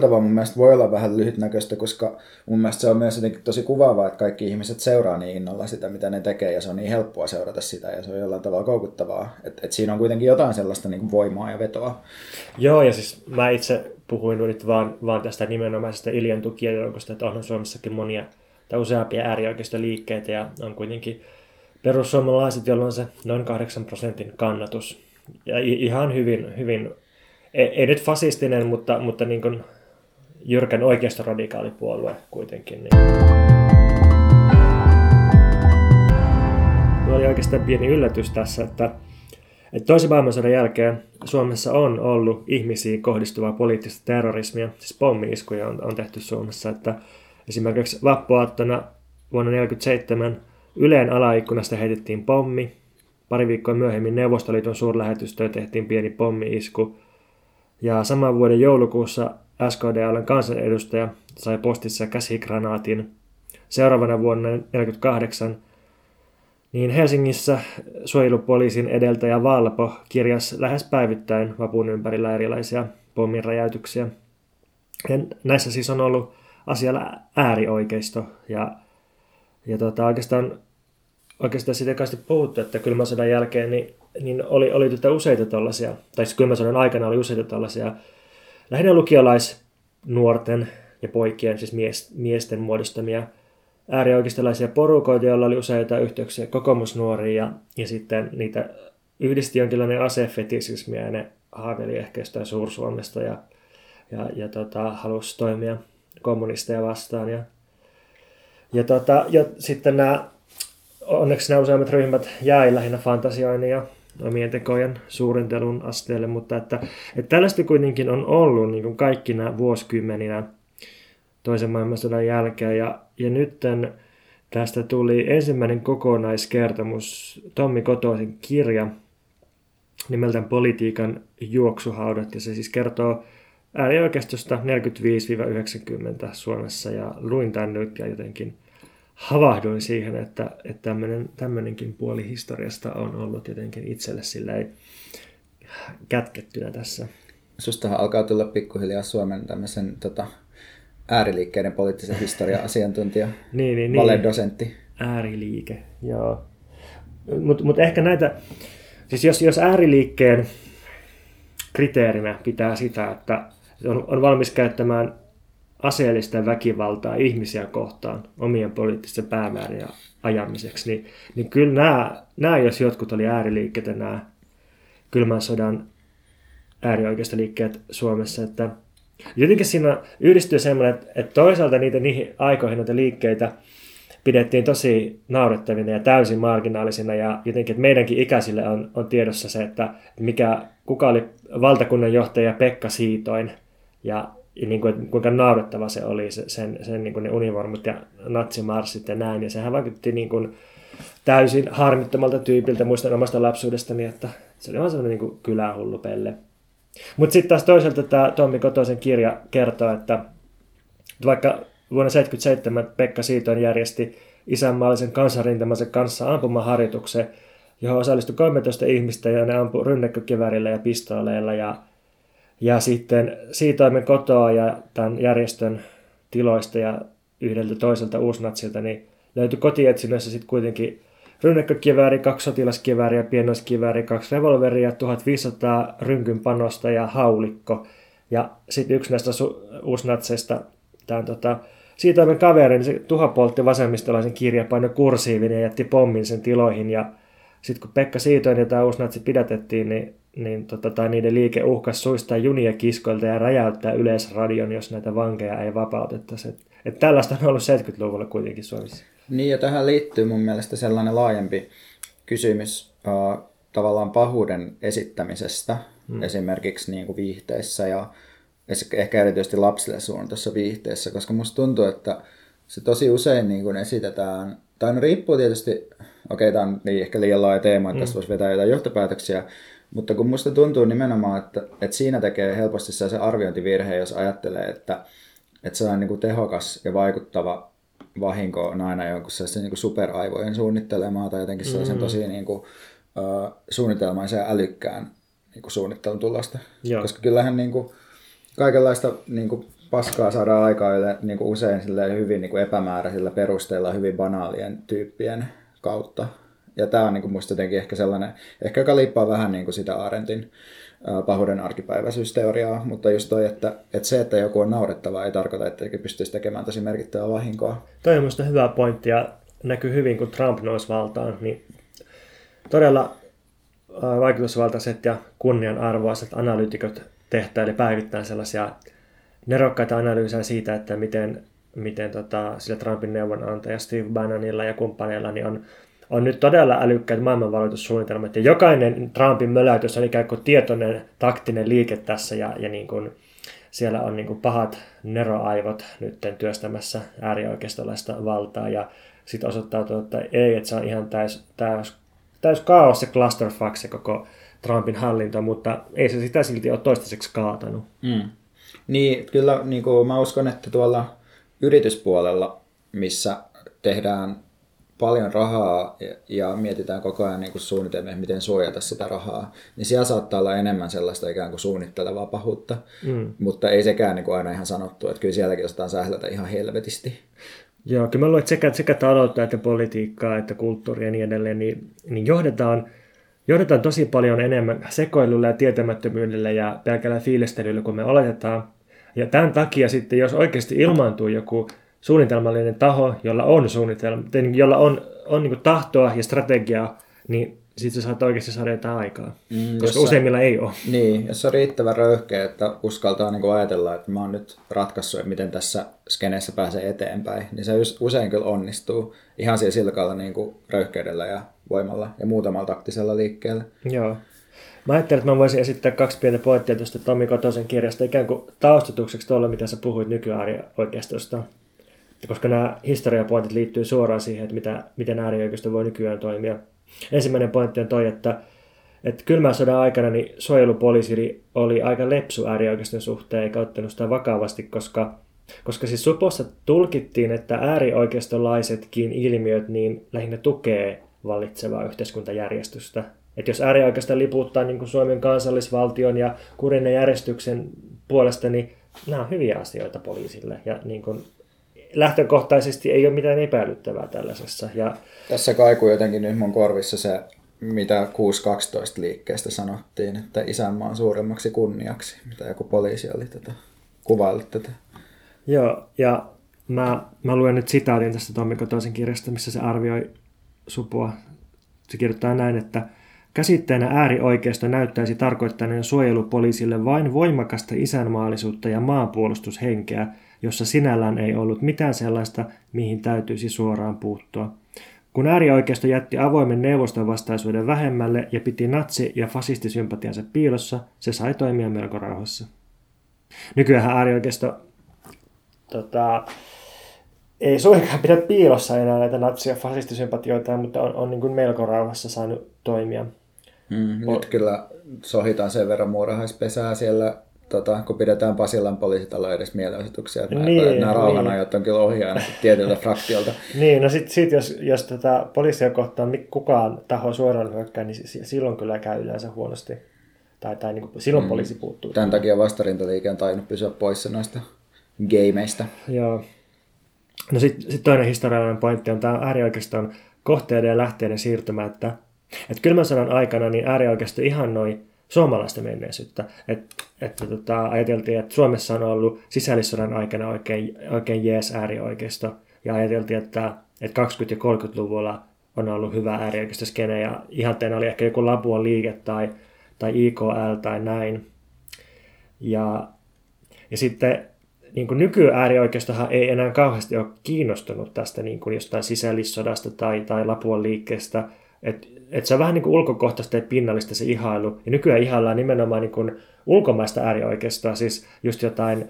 tavalla mun mielestä voi olla vähän lyhytnäköistä, koska mun mielestä se on myös jotenkin tosi kuvaavaa, että kaikki ihmiset seuraa niin innolla sitä, mitä ne tekee, ja se on niin helppoa seurata sitä, ja se on jollain tavalla koukuttavaa. Että et siinä on kuitenkin jotain sellaista niin kuin voimaa ja vetoa.
Joo, ja siis mä itse puhuin nyt vaan, vaan tästä nimenomaisesta Iljan tukijajoukosta, että onhan Suomessakin monia tai useampia äärioikeista liikkeitä, ja on kuitenkin perussuomalaiset, joilla on se noin 8 prosentin kannatus. Ja ihan hyvin, hyvin ei, ei nyt fasistinen, mutta, mutta niin kuin jyrkän puolue kuitenkin. Niin. oli oikeastaan pieni yllätys tässä, että, että toisen maailmansodan jälkeen Suomessa on ollut ihmisiin kohdistuvaa poliittista terrorismia, siis pommi-iskuja on, on tehty Suomessa, että esimerkiksi vappuaattona vuonna 1947 Yleen alaikkunasta heitettiin pommi, pari viikkoa myöhemmin Neuvostoliiton suurlähetystöön tehtiin pieni pommi-isku, ja saman vuoden joulukuussa SKDLn kansanedustaja sai postissa käsigranaatin. Seuraavana vuonna 1948 niin Helsingissä suojelupoliisin edeltäjä Valpo kirjas lähes päivittäin vapun ympärillä erilaisia pomminräjäytyksiä. Ja näissä siis on ollut asialla äärioikeisto ja, ja tota, oikeastaan, oikeastaan siitä kai puhuttu, että kylmän sodan jälkeen niin niin oli, oli tuota useita tällaisia, tai siis kylmän sodan aikana oli useita tällaisia lähinnä lukiolaisnuorten ja poikien, siis mies, miesten muodostamia äärioikeistolaisia porukoita, joilla oli useita yhteyksiä kokoomusnuoriin ja, ja sitten niitä yhdisti jonkinlainen asefetisismi ja ne haaveili ehkä jostain Suursuomesta ja, ja, ja tota, halusi toimia kommunisteja vastaan. Ja, ja, tota, ja sitten nämä, onneksi nämä useimmat ryhmät jäi lähinnä fantasioinnin ja omien tekojen suurentelun asteelle, mutta että, että tällaista kuitenkin on ollut niin kuin kaikkina vuosikymmeninä toisen maailmansodan jälkeen. Ja, ja nyt tästä tuli ensimmäinen kokonaiskertomus Tommi Kotoisen kirja nimeltään Politiikan juoksuhaudat ja se siis kertoo äärioikeistosta 45-90 Suomessa. Ja luin tämän nyt ja jotenkin – havahduin siihen, että, että tämmöinen, tämmöinenkin puoli historiasta on ollut jotenkin itselle silleen kätkettynä tässä.
Sustahan alkaa tulla pikkuhiljaa Suomen tämmöisen tota, ääriliikkeiden poliittisen historian asiantuntija, *laughs*
niin, niin,
niin. dosentti.
Ääriliike, joo. Mutta mut ehkä näitä, siis jos, jos ääriliikkeen kriteerinä pitää sitä, että on, on valmis käyttämään aseellista väkivaltaa ihmisiä kohtaan omien poliittisten päämäärien ajamiseksi, niin, niin kyllä nämä, nämä, jos jotkut oli ääriliikkeitä, nämä kylmän sodan liikkeet Suomessa, että jotenkin siinä yhdistyy semmoinen, että, toisaalta niitä niihin aikoihin näitä liikkeitä pidettiin tosi naurettavina ja täysin marginaalisina ja jotenkin, että meidänkin ikäisille on, on tiedossa se, että mikä, kuka oli valtakunnan johtaja Pekka Siitoin ja niin kuin, kuinka naurettava se oli, se, sen, sen niin kuin ne univormut ja natsimarssit ja näin. Ja sehän vaikutti niin kuin täysin harmittomalta tyypiltä, muistan omasta lapsuudestani, että se oli vaan sellainen niin kylähullu pelle. Mutta sitten taas toisaalta tämä Tommi Kotosen kirja kertoo, että vaikka vuonna 1977 Pekka Siitoin järjesti isänmaallisen kansanrintamansa kanssa ampumaharjoituksen, johon osallistui 13 ihmistä ja ne ampui rynnäkkökivärillä ja pistooleilla ja ja sitten siitoimen kotoa ja tämän järjestön tiloista ja yhdeltä toiselta uusnatsilta, niin löytyi kotietsinnössä sitten kuitenkin rynnäkkökivääri, kaksi sotilaskivääriä, pienoiskivääri, kaksi revolveria, 1500 rynkynpanosta ja haulikko. Ja sitten yksi näistä su- uusnatseista, tämän tota, siitä me niin se tuhapoltti vasemmistolaisen kirjapaino kursiivin ja jätti pommin sen tiloihin. Ja sitten kun Pekka Siitoinen ja tämä uusnatsi pidätettiin, niin, niin tota, tai niiden liike uhkas suistaa junia kiskoilta ja räjäyttää yleisradion, jos näitä vankeja ei vapautettaisi. Et, et tällaista on ollut 70-luvulla kuitenkin Suomessa.
Niin ja tähän liittyy mun mielestä sellainen laajempi kysymys uh, tavallaan pahuuden esittämisestä hmm. esimerkiksi niin kuin viihteissä ja ehkä erityisesti lapsille suunnatussa viihteessä, koska musta tuntuu, että se tosi usein niin kuin esitetään, tai no riippuu tietysti, okei okay, tämä on niin ehkä liian laaja teema, että mm. tästä voisi vetää jotain johtopäätöksiä, mutta kun musta tuntuu nimenomaan, että, että siinä tekee helposti se arviointivirhe, jos ajattelee, että, että se on niin kuin tehokas ja vaikuttava vahinko on aina jonkun sellaisen niin superaivojen suunnittelemaa tai jotenkin sellaisen mm. tosi niin kuin, uh, suunnitelmaisen ja älykkään niin kuin suunnittelun tulosta. Joo. Koska kyllähän niin kuin, kaikenlaista niin kuin, paskaa saadaan aikaa niin kuin usein hyvin niin kuin epämääräisillä perusteilla hyvin banaalien tyyppien kautta. Ja tämä on niin kuin musta jotenkin ehkä sellainen, ehkä joka liippaa vähän niin kuin sitä Arentin pahuuden arkipäiväisyysteoriaa, mutta just toi, että, että se, että joku on naurettava, ei tarkoita, että pystyisi tekemään tosi merkittävää vahinkoa.
Toi on minusta hyvä pointti ja näkyy hyvin, kun Trump nousi valtaan, niin todella vaikutusvaltaiset ja kunnianarvoiset analyytikot tehtäili päivittäin sellaisia nerokkaita analyysejä siitä, että miten, miten tota, sillä Trumpin neuvonantaja Steve Bannonilla ja kumppaneilla niin on, on nyt todella älykkäät maailmanvaroitussuunnitelmat. Ja jokainen Trumpin möläytys on ikään kuin tietoinen taktinen liike tässä ja, ja niin kuin, siellä on niin kuin pahat neroaivot nyt työstämässä äärioikeistolaista valtaa ja sitten osoittautuu, että ei, että se on ihan täys, täys, täys kaos ja clusterfuck se koko Trumpin hallinto, mutta ei se sitä silti ole toistaiseksi kaatanut. Mm.
Niin, kyllä niin kuin mä uskon, että tuolla yrityspuolella, missä tehdään paljon rahaa ja, ja mietitään koko ajan niin suunnitelmia, miten suojata sitä rahaa, niin siellä saattaa olla enemmän sellaista ikään kuin suunnittelevaa pahuutta, mm. mutta ei sekään niin kuin aina ihan sanottu, että kyllä sielläkin osataan sählätä ihan helvetisti.
Joo, kyllä mä luulen, että sekä, sekä taloutta että politiikkaa että kulttuuria ja niin edelleen, niin, niin johdetaan – johdetaan tosi paljon enemmän sekoilulla ja tietämättömyydellä ja pelkällä fiilistelyllä kuin me oletetaan. Ja tämän takia sitten, jos oikeasti ilmaantuu joku suunnitelmallinen taho, jolla on suunnitelma, jolla on, on niin tahtoa ja strategiaa, niin sitten sä saat oikeasti saada jotain aikaa. Mm, koska useimmilla ei ole.
Niin, jos on riittävän röyhkeä, että uskaltaa niin ajatella, että mä oon nyt ratkaissut, että miten tässä skeneessä pääsee eteenpäin, niin se usein kyllä onnistuu ihan siellä silkalla niin kuin röyhkeydellä ja voimalla ja muutamalla taktisella liikkeellä.
Joo. Mä ajattelin, että mä voisin esittää kaksi pientä pointtia tuosta Tommi Kotosen kirjasta ikään kuin taustatukseksi tuolla, mitä sä puhuit oikeastosta. Koska nämä historiapointit liittyy suoraan siihen, että mitä, miten äärioikeisto voi nykyään toimia. Ensimmäinen pointti on toi, että, että kylmän sodan aikana niin suojelupoliisi oli aika lepsu äärioikeiston suhteen eikä ottanut sitä vakavasti, koska, koska siis Supossa tulkittiin, että äärioikeistolaisetkin ilmiöt niin lähinnä tukee vallitsevaa yhteiskuntajärjestystä. Että jos äärioikeista liputtaa niin kuin Suomen kansallisvaltion ja kurin järjestyksen puolesta, niin nämä on hyviä asioita poliisille. Ja niin kuin lähtökohtaisesti ei ole mitään epäilyttävää tällaisessa. Ja...
Tässä kaikuu jotenkin nyt mun korvissa se, mitä 6.12 liikkeestä sanottiin, että isänmaan suuremmaksi kunniaksi, mitä joku poliisi oli tätä, kuvaillut tätä.
Joo, ja mä, mä luen nyt sitaatin tästä Tommi Kotoisen kirjasta, missä se arvioi supua. Se kirjoittaa näin, että Käsitteenä äärioikeisto näyttäisi tarkoittaneen suojelupoliisille vain voimakasta isänmaallisuutta ja maanpuolustushenkeä, jossa sinällään ei ollut mitään sellaista, mihin täytyisi suoraan puuttua. Kun äärioikeisto jätti avoimen neuvoston vastaisuuden vähemmälle ja piti natsi- ja fasistisympatiansa piilossa, se sai toimia melko rauhassa. Nykyään äärioikeisto tota, ei suinkaan pidä piilossa enää näitä natsi- ja fasistisympatioita, mutta on, on niin kuin melko rauhassa saanut toimia.
Mm, nyt kyllä sohitaan sen verran muurahaispesää siellä, tota, kun pidetään Pasilan poliisitalo edes mielenosoituksia. Että niin, nämä, nämä rauhanajot niin. on kyllä ohi aina tietyltä *laughs* fraktiolta.
niin, no sitten sit jos, jos tätä poliisia kohtaan kukaan taho suoraan hyökkää, niin silloin kyllä käy yleensä huonosti. Tai, tai niin kuin, silloin mm. poliisi puuttuu.
Tämän takia vastarintaliike on tainnut pysyä poissa noista gameista.
Joo. No sitten sit toinen historiallinen pointti on tämä äärioikeiston kohteiden ja lähteiden siirtymä, että, että kylmän sodan aikana niin äärioikeisto ihannoi suomalaista menneisyyttä. Et, että tota, ajateltiin, että Suomessa on ollut sisällissodan aikana oikein, oikein jees äärioikeisto, ja ajateltiin, että, että 20- ja 30-luvulla on ollut hyvä äärioikeistoskene, ja ihanteena oli ehkä joku Labuan liike tai, tai IKL tai näin. Ja, ja sitten niin nykyäärioikeistohan ei enää kauheasti ole kiinnostunut tästä niin kuin jostain sisällissodasta tai, tai Lapuan liikkeestä. Että et se on vähän niin kuin ulkokohtaista ja pinnallista se ihailu. Ja nykyään ihaillaan nimenomaan niin kuin ulkomaista äärioikeistoa, siis just jotain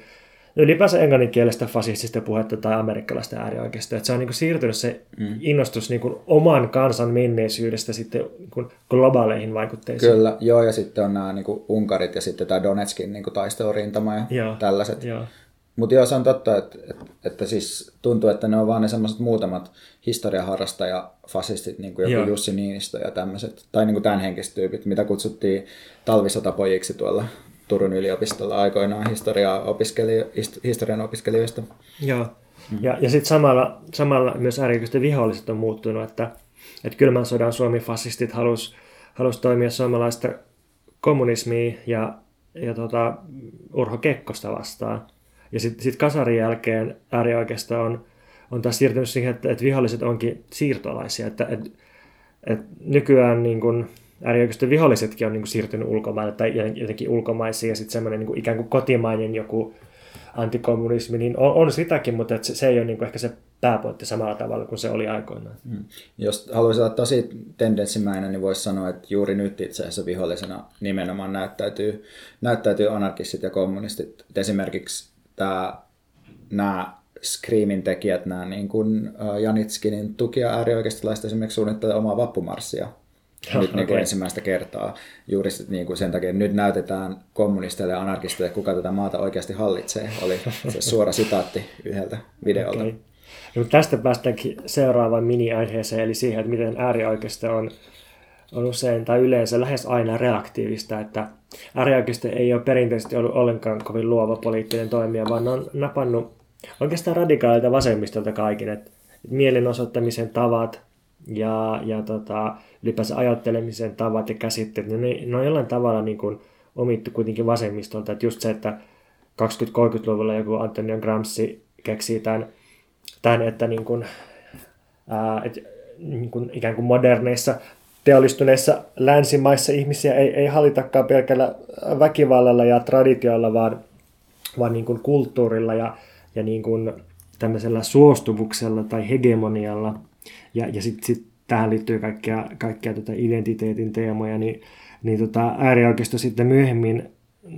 ylipäänsä englanninkielistä fasistista puhetta tai amerikkalaista äärioikeistoa. Että se on niin kuin siirtynyt se mm. innostus niin kuin oman kansan menneisyydestä sitten niin kuin globaaleihin vaikutteisiin.
Kyllä, joo, ja sitten on nämä niin kuin Unkarit ja sitten tämä Donetskin niin taistelurintama ja joo, tällaiset. Joo. Mutta joo, se on totta, että, että, että siis tuntuu, että ne on vaan ne semmoiset muutamat historiaharrastaja-fasistit, niin kuin joku joo. Jussi Niinistö ja tämmöiset, tai niin kuin tämän henkiset tyypit, mitä kutsuttiin talvisotapojiksi tuolla Turun yliopistolla aikoinaan historiaa opiskeli, historian opiskelijoista.
Joo, mm. ja, ja sitten samalla, samalla myös äärikysten viholliset on muuttunut, että, että kylmän sodan Suomi-fasistit halusi halus toimia suomalaista kommunismia ja, ja tota, Urho Kekkosta vastaan. Ja sitten sit kasarin jälkeen äärioikeisto on, on taas siirtynyt siihen, että, että viholliset onkin siirtolaisia. Että, että, että nykyään niin kun, äärioikeiston vihollisetkin on niin kuin, siirtynyt ulkomaille tai jotenkin ulkomaisia ja sitten semmoinen niin ikään kuin kotimainen joku antikommunismi, niin on, on sitäkin, mutta et se, se ei ole niin kuin ehkä se pääpointti samalla tavalla kuin se oli aikoinaan. Mm.
Jos haluaisin olla tosi tendenssimäinen, niin voisi sanoa, että juuri nyt itse asiassa vihollisena nimenomaan näyttäytyy, näyttäytyy anarkistit ja kommunistit. Et esimerkiksi tämä, nämä Screamin tekijät, nämä niin kuin Janitskinin tukia äärioikeistolaiset esimerkiksi suunnittelee omaa vappumarssia *laughs* nyt okay. niin kuin ensimmäistä kertaa. Juuri niin kuin sen takia, että nyt näytetään kommunisteille ja anarkisteille, kuka tätä maata oikeasti hallitsee. Oli *laughs* se suora sitaatti yhdeltä videolta. Okay.
No, tästä päästäänkin seuraavaan mini-aiheeseen, eli siihen, että miten äärioikeisto on, on usein tai yleensä lähes aina reaktiivista, että äärioikeisto ei ole perinteisesti ollut ollenkaan kovin luova poliittinen toimija, vaan on napannut oikeastaan radikaalilta vasemmistolta kaikin, että mielenosoittamisen tavat ja, ja tota, ylipäänsä ajattelemisen tavat ja käsitteet, niin ne, ne on jollain tavalla niin kuin omittu kuitenkin vasemmistolta. Että just se, että 20-30-luvulla joku Antonio Gramsci keksii tämän, tämän että niin kuin, ää, et, niin kuin ikään kuin moderneissa teollistuneissa länsimaissa ihmisiä ei, ei hallitakaan pelkällä väkivallalla ja traditioilla, vaan, vaan niin kuin kulttuurilla ja, ja niin kuin tämmöisellä suostumuksella tai hegemonialla. Ja, ja sitten sit tähän liittyy kaikkia, kaikkia tota identiteetin teemoja, niin, niin tota, äärioikeisto sitten myöhemmin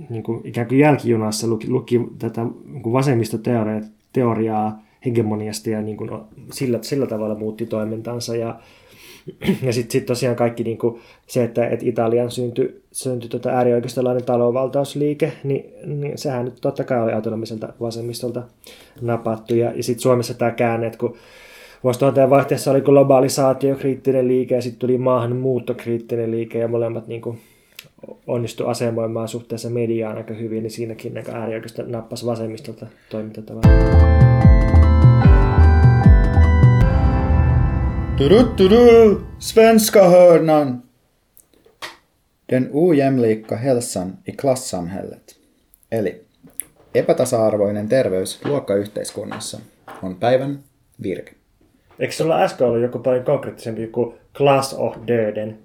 niin kuin ikään kuin jälkijunassa luki, luki tätä niin vasemmistoteoriaa hegemoniasta ja niin kuin sillä, sillä tavalla muutti toimintansa. Ja, *clears throat* ja sitten sit tosiaan kaikki niin kuin se, että, että Italian syntyi, syntyi tota äärioikeistolainen talonvaltausliike, niin, niin sehän nyt totta kai oli autonomiselta vasemmistolta napattu. Ja, ja sitten Suomessa tämä käänne, että kun vuosituhanteen vaihteessa oli globalisaatio, kriittinen liike ja sitten tuli maahanmuuttokriittinen liike ja molemmat niin kuin onnistu asemoimaan suhteessa mediaan aika hyvin, niin siinäkin aika äärioikeista nappasi vasemmistolta toimintatavaa.
Tudu, svenska hörnan! Den ojämlika hälsan i klassamhället. Eli epätasa-arvoinen terveys luokkayhteiskunnassa on päivän virke.
Eikö sulla äsken ollut joku paljon konkreettisempi kuin Class of Döden?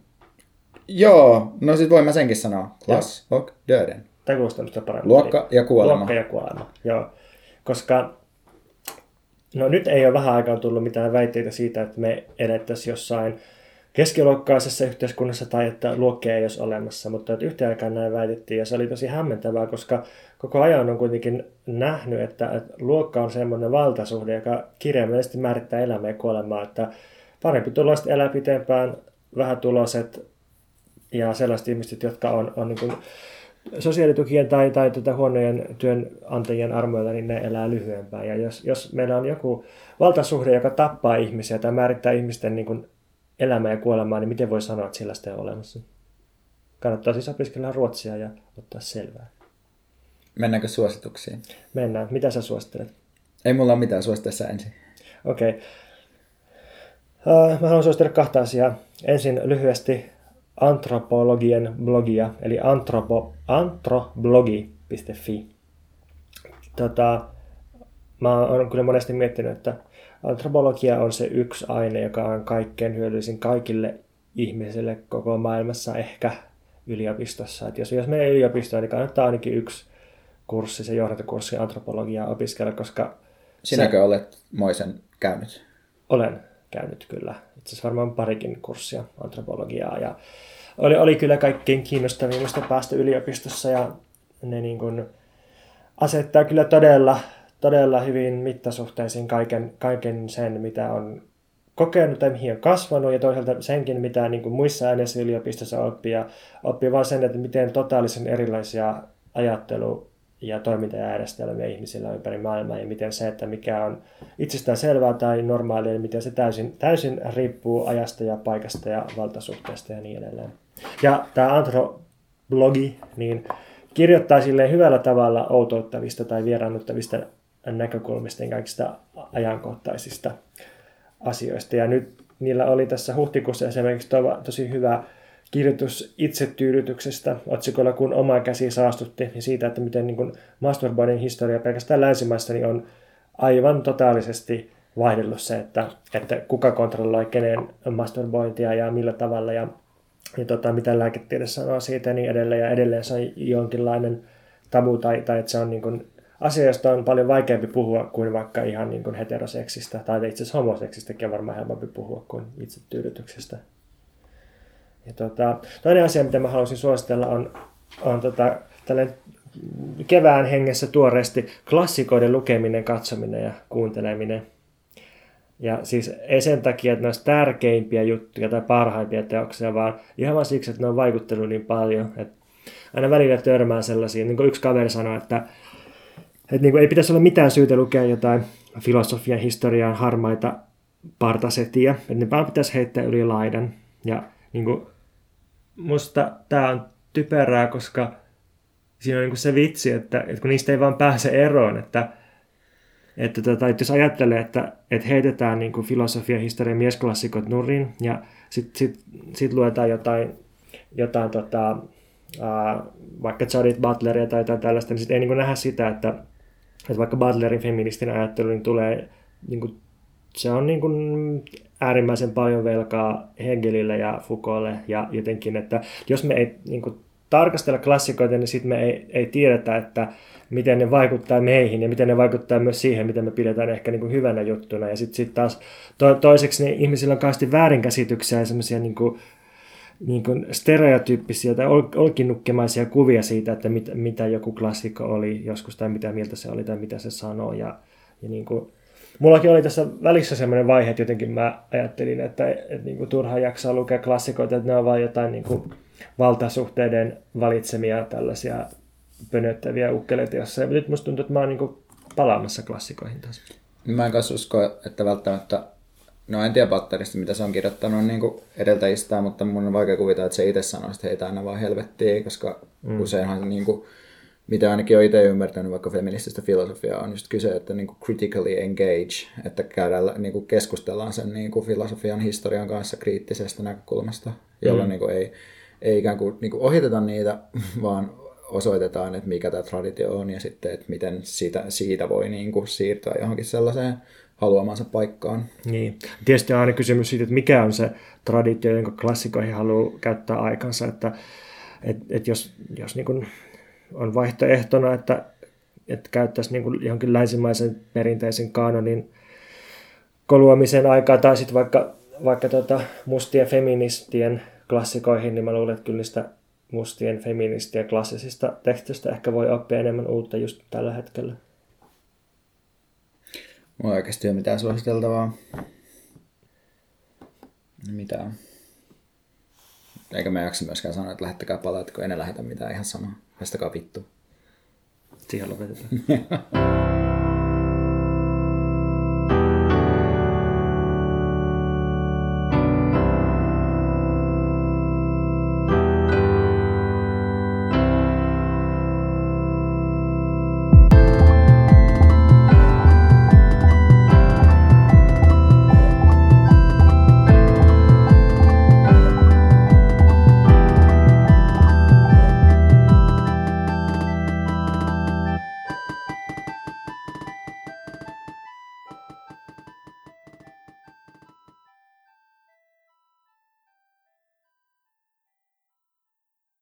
Joo, no sit voin mä senkin sanoa. Class of Döden.
Tämä kuulostaa sitä paremmin.
Luokka ja kuolema.
Luokka ja kuolema, joo. Koska no nyt ei ole vähän aikaa tullut mitään väitteitä siitä, että me elettäisiin jossain keskiluokkaisessa yhteiskunnassa tai että luokkia ei olisi olemassa, mutta että yhtä aikaa näin väitettiin ja se oli tosi hämmentävää, koska koko ajan on kuitenkin nähnyt, että, että luokka on semmoinen valtasuhde, joka kirjaimellisesti määrittää elämää ja kuolemaa, että parempi tuloiset elää pitempään, vähän tuloiset ja sellaiset ihmiset, jotka on, on niin sosiaalitukien tai, tai tuota huonojen työnantajien armoilla, niin ne elää lyhyempään. Ja jos, jos meillä on joku valtasuhde, joka tappaa ihmisiä tai määrittää ihmisten niin kuin elämää ja kuolemaa, niin miten voi sanoa, että sellaista ei ole olemassa? Kannattaa siis opiskella ruotsia ja ottaa selvää.
Mennäänkö suosituksiin?
Mennään. Mitä sä suosittelet?
Ei mulla ole mitään suositteessa ensin.
Okei. Okay. Uh, mä haluan suositella kahta asiaa. Ensin lyhyesti antropologien blogia, eli antropo, antroblogi.fi. Tota, mä oon kyllä monesti miettinyt, että antropologia on se yksi aine, joka on kaikkein hyödyllisin kaikille ihmisille koko maailmassa ehkä yliopistossa. Et jos, jos menee yliopistoon, niin kannattaa ainakin yksi kurssi, se johdantokurssi antropologiaa opiskella, koska...
Sinäkö se... olet Moisen käynyt?
Olen käynyt kyllä. Itse varmaan parikin kurssia antropologiaa. Ja oli, oli kyllä kaikkein kiinnostavimmista päästä yliopistossa ja ne niin kuin asettaa kyllä todella, todella hyvin mittasuhteisiin kaiken, kaiken sen, mitä on kokenut tai mihin on kasvanut ja toisaalta senkin, mitä niin kuin muissa aineissa yliopistossa oppii. Ja oppii vaan sen, että miten totaalisen erilaisia ajattelu- ja toimintajärjestelmiä ihmisillä ympäri maailmaa ja miten se, että mikä on itsestään selvää tai normaalia, niin miten se täysin, täysin riippuu ajasta ja paikasta ja valtasuhteesta ja niin edelleen. Ja tämä antropologi niin kirjoittaa sille hyvällä tavalla outouttavista tai vieraannuttavista näkökulmista ja kaikista ajankohtaisista asioista. Ja nyt niillä oli tässä huhtikuussa esimerkiksi tosi hyvä kirjoitus itsetyydytyksestä otsikolla Kun oma käsi saastutti ja siitä, että miten niin masturboinnin historia pelkästään länsimaissa niin on aivan totaalisesti vaihdellut se, että, että kuka kontrolloi kenen masturbointia ja millä tavalla ja, ja tota, mitä lääketiede sanoo siitä ja niin edelleen. Ja edelleen se on jonkinlainen tabu tai, tai että se on niin kuin asia, josta on paljon vaikeampi puhua kuin vaikka ihan niin kuin heteroseksistä tai itse asiassa homoseksistäkin on varmaan helpompi puhua kuin itsetyydytyksestä. Ja tota, toinen asia, mitä mä haluaisin suositella, on, on tota, tällainen kevään hengessä tuoreesti klassikoiden lukeminen, katsominen ja kuunteleminen. Ja siis ei sen takia, että ne olisi tärkeimpiä juttuja tai parhaimpia teoksia, vaan ihan vaan siksi, että ne on vaikuttanut niin paljon. Että aina välillä törmää sellaisia, niin kuin yksi kaveri sanoi, että, että niin kuin ei pitäisi olla mitään syytä lukea jotain filosofian historiaan harmaita partasetiä, että ne vaan pitäisi heittää yli laidan. Ja niin kuin musta tämä on typerää, koska siinä on niin se vitsi, että, että kun niistä ei vaan pääse eroon, että, että, tota, että jos ajattelee, että, että heitetään niin filosofian historian miesklassikot nurin ja sitten sit, sit luetaan jotain, jotain tota, uh, vaikka Judith Butleria tai jotain tällaista, niin sitten ei niin nähdä sitä, että, että vaikka Butlerin feministin ajattelu niin tulee, niin kuin, se on niin kuin äärimmäisen paljon velkaa Hegelille ja Foucaultille ja jotenkin, että jos me ei niin kuin, tarkastella klassikoita, niin sitten me ei, ei tiedetä, että miten ne vaikuttaa meihin ja miten ne vaikuttaa myös siihen, mitä me pidetään ehkä niin kuin hyvänä juttuna. Ja sitten sit taas to, toiseksi niin ihmisillä on kauheasti väärinkäsityksiä ja semmoisia niin niin kuin stereotyyppisiä tai olkinukkemaisia kuvia siitä, että mit, mitä joku klassikko oli joskus tai mitä mieltä se oli tai mitä se sanoo. Ja, ja niin kuin, Mullakin oli tässä välissä semmoinen vaihe, että jotenkin mä ajattelin, että, että, että niin kuin turha jaksaa lukea klassikoita, että ne on vain jotain niin kuin valtasuhteiden valitsemia tällaisia pönöttäviä ukkeleita jossain. Nyt musta tuntuu, että mä oon niin kuin palaamassa klassikoihin taas.
Mä en kanssa usko, että välttämättä, no en tiedä Patterista, mitä se on kirjoittanut niin kuin edeltäjistään, mutta mun on vaikea kuvitella, että se itse sanoo, että heitä aina vaan helvettiin, koska mm. useinhan niin kuin, mitä ainakin olen itse ymmärtänyt vaikka feminististä filosofiaa, on just kyse, että niin kuin critically engage, että käydään, niin kuin keskustellaan sen niin kuin filosofian historian kanssa kriittisestä näkökulmasta, jolla mm. niin kuin ei, ei ikään kuin, niin kuin ohiteta niitä, *laughs* vaan osoitetaan, että mikä tämä traditio on ja sitten, että miten siitä, siitä voi niin kuin siirtyä johonkin sellaiseen haluamansa paikkaan.
Niin. Tietysti on aina kysymys siitä, että mikä on se traditio, jonka klassikoihin haluaa käyttää aikansa, että et, et jos, jos niin kuin on vaihtoehtona, että, että käyttäisi niin kuin johonkin länsimaisen perinteisen kanonin koluamisen aikaa tai sitten vaikka, vaikka tota mustien feministien klassikoihin, niin mä luulen, että kyllä niistä mustien feministien klassisista tekstistä ehkä voi oppia enemmän uutta just tällä hetkellä.
Mulla oikeasti ole mitään suositeltavaa. Mitä Eikä mä jaksa myöskään sanoa, että lähettäkää palaat, kun en lähetä mitään ihan samaa. Haistakaa vittu.
Siihen lopetetaan. *laughs*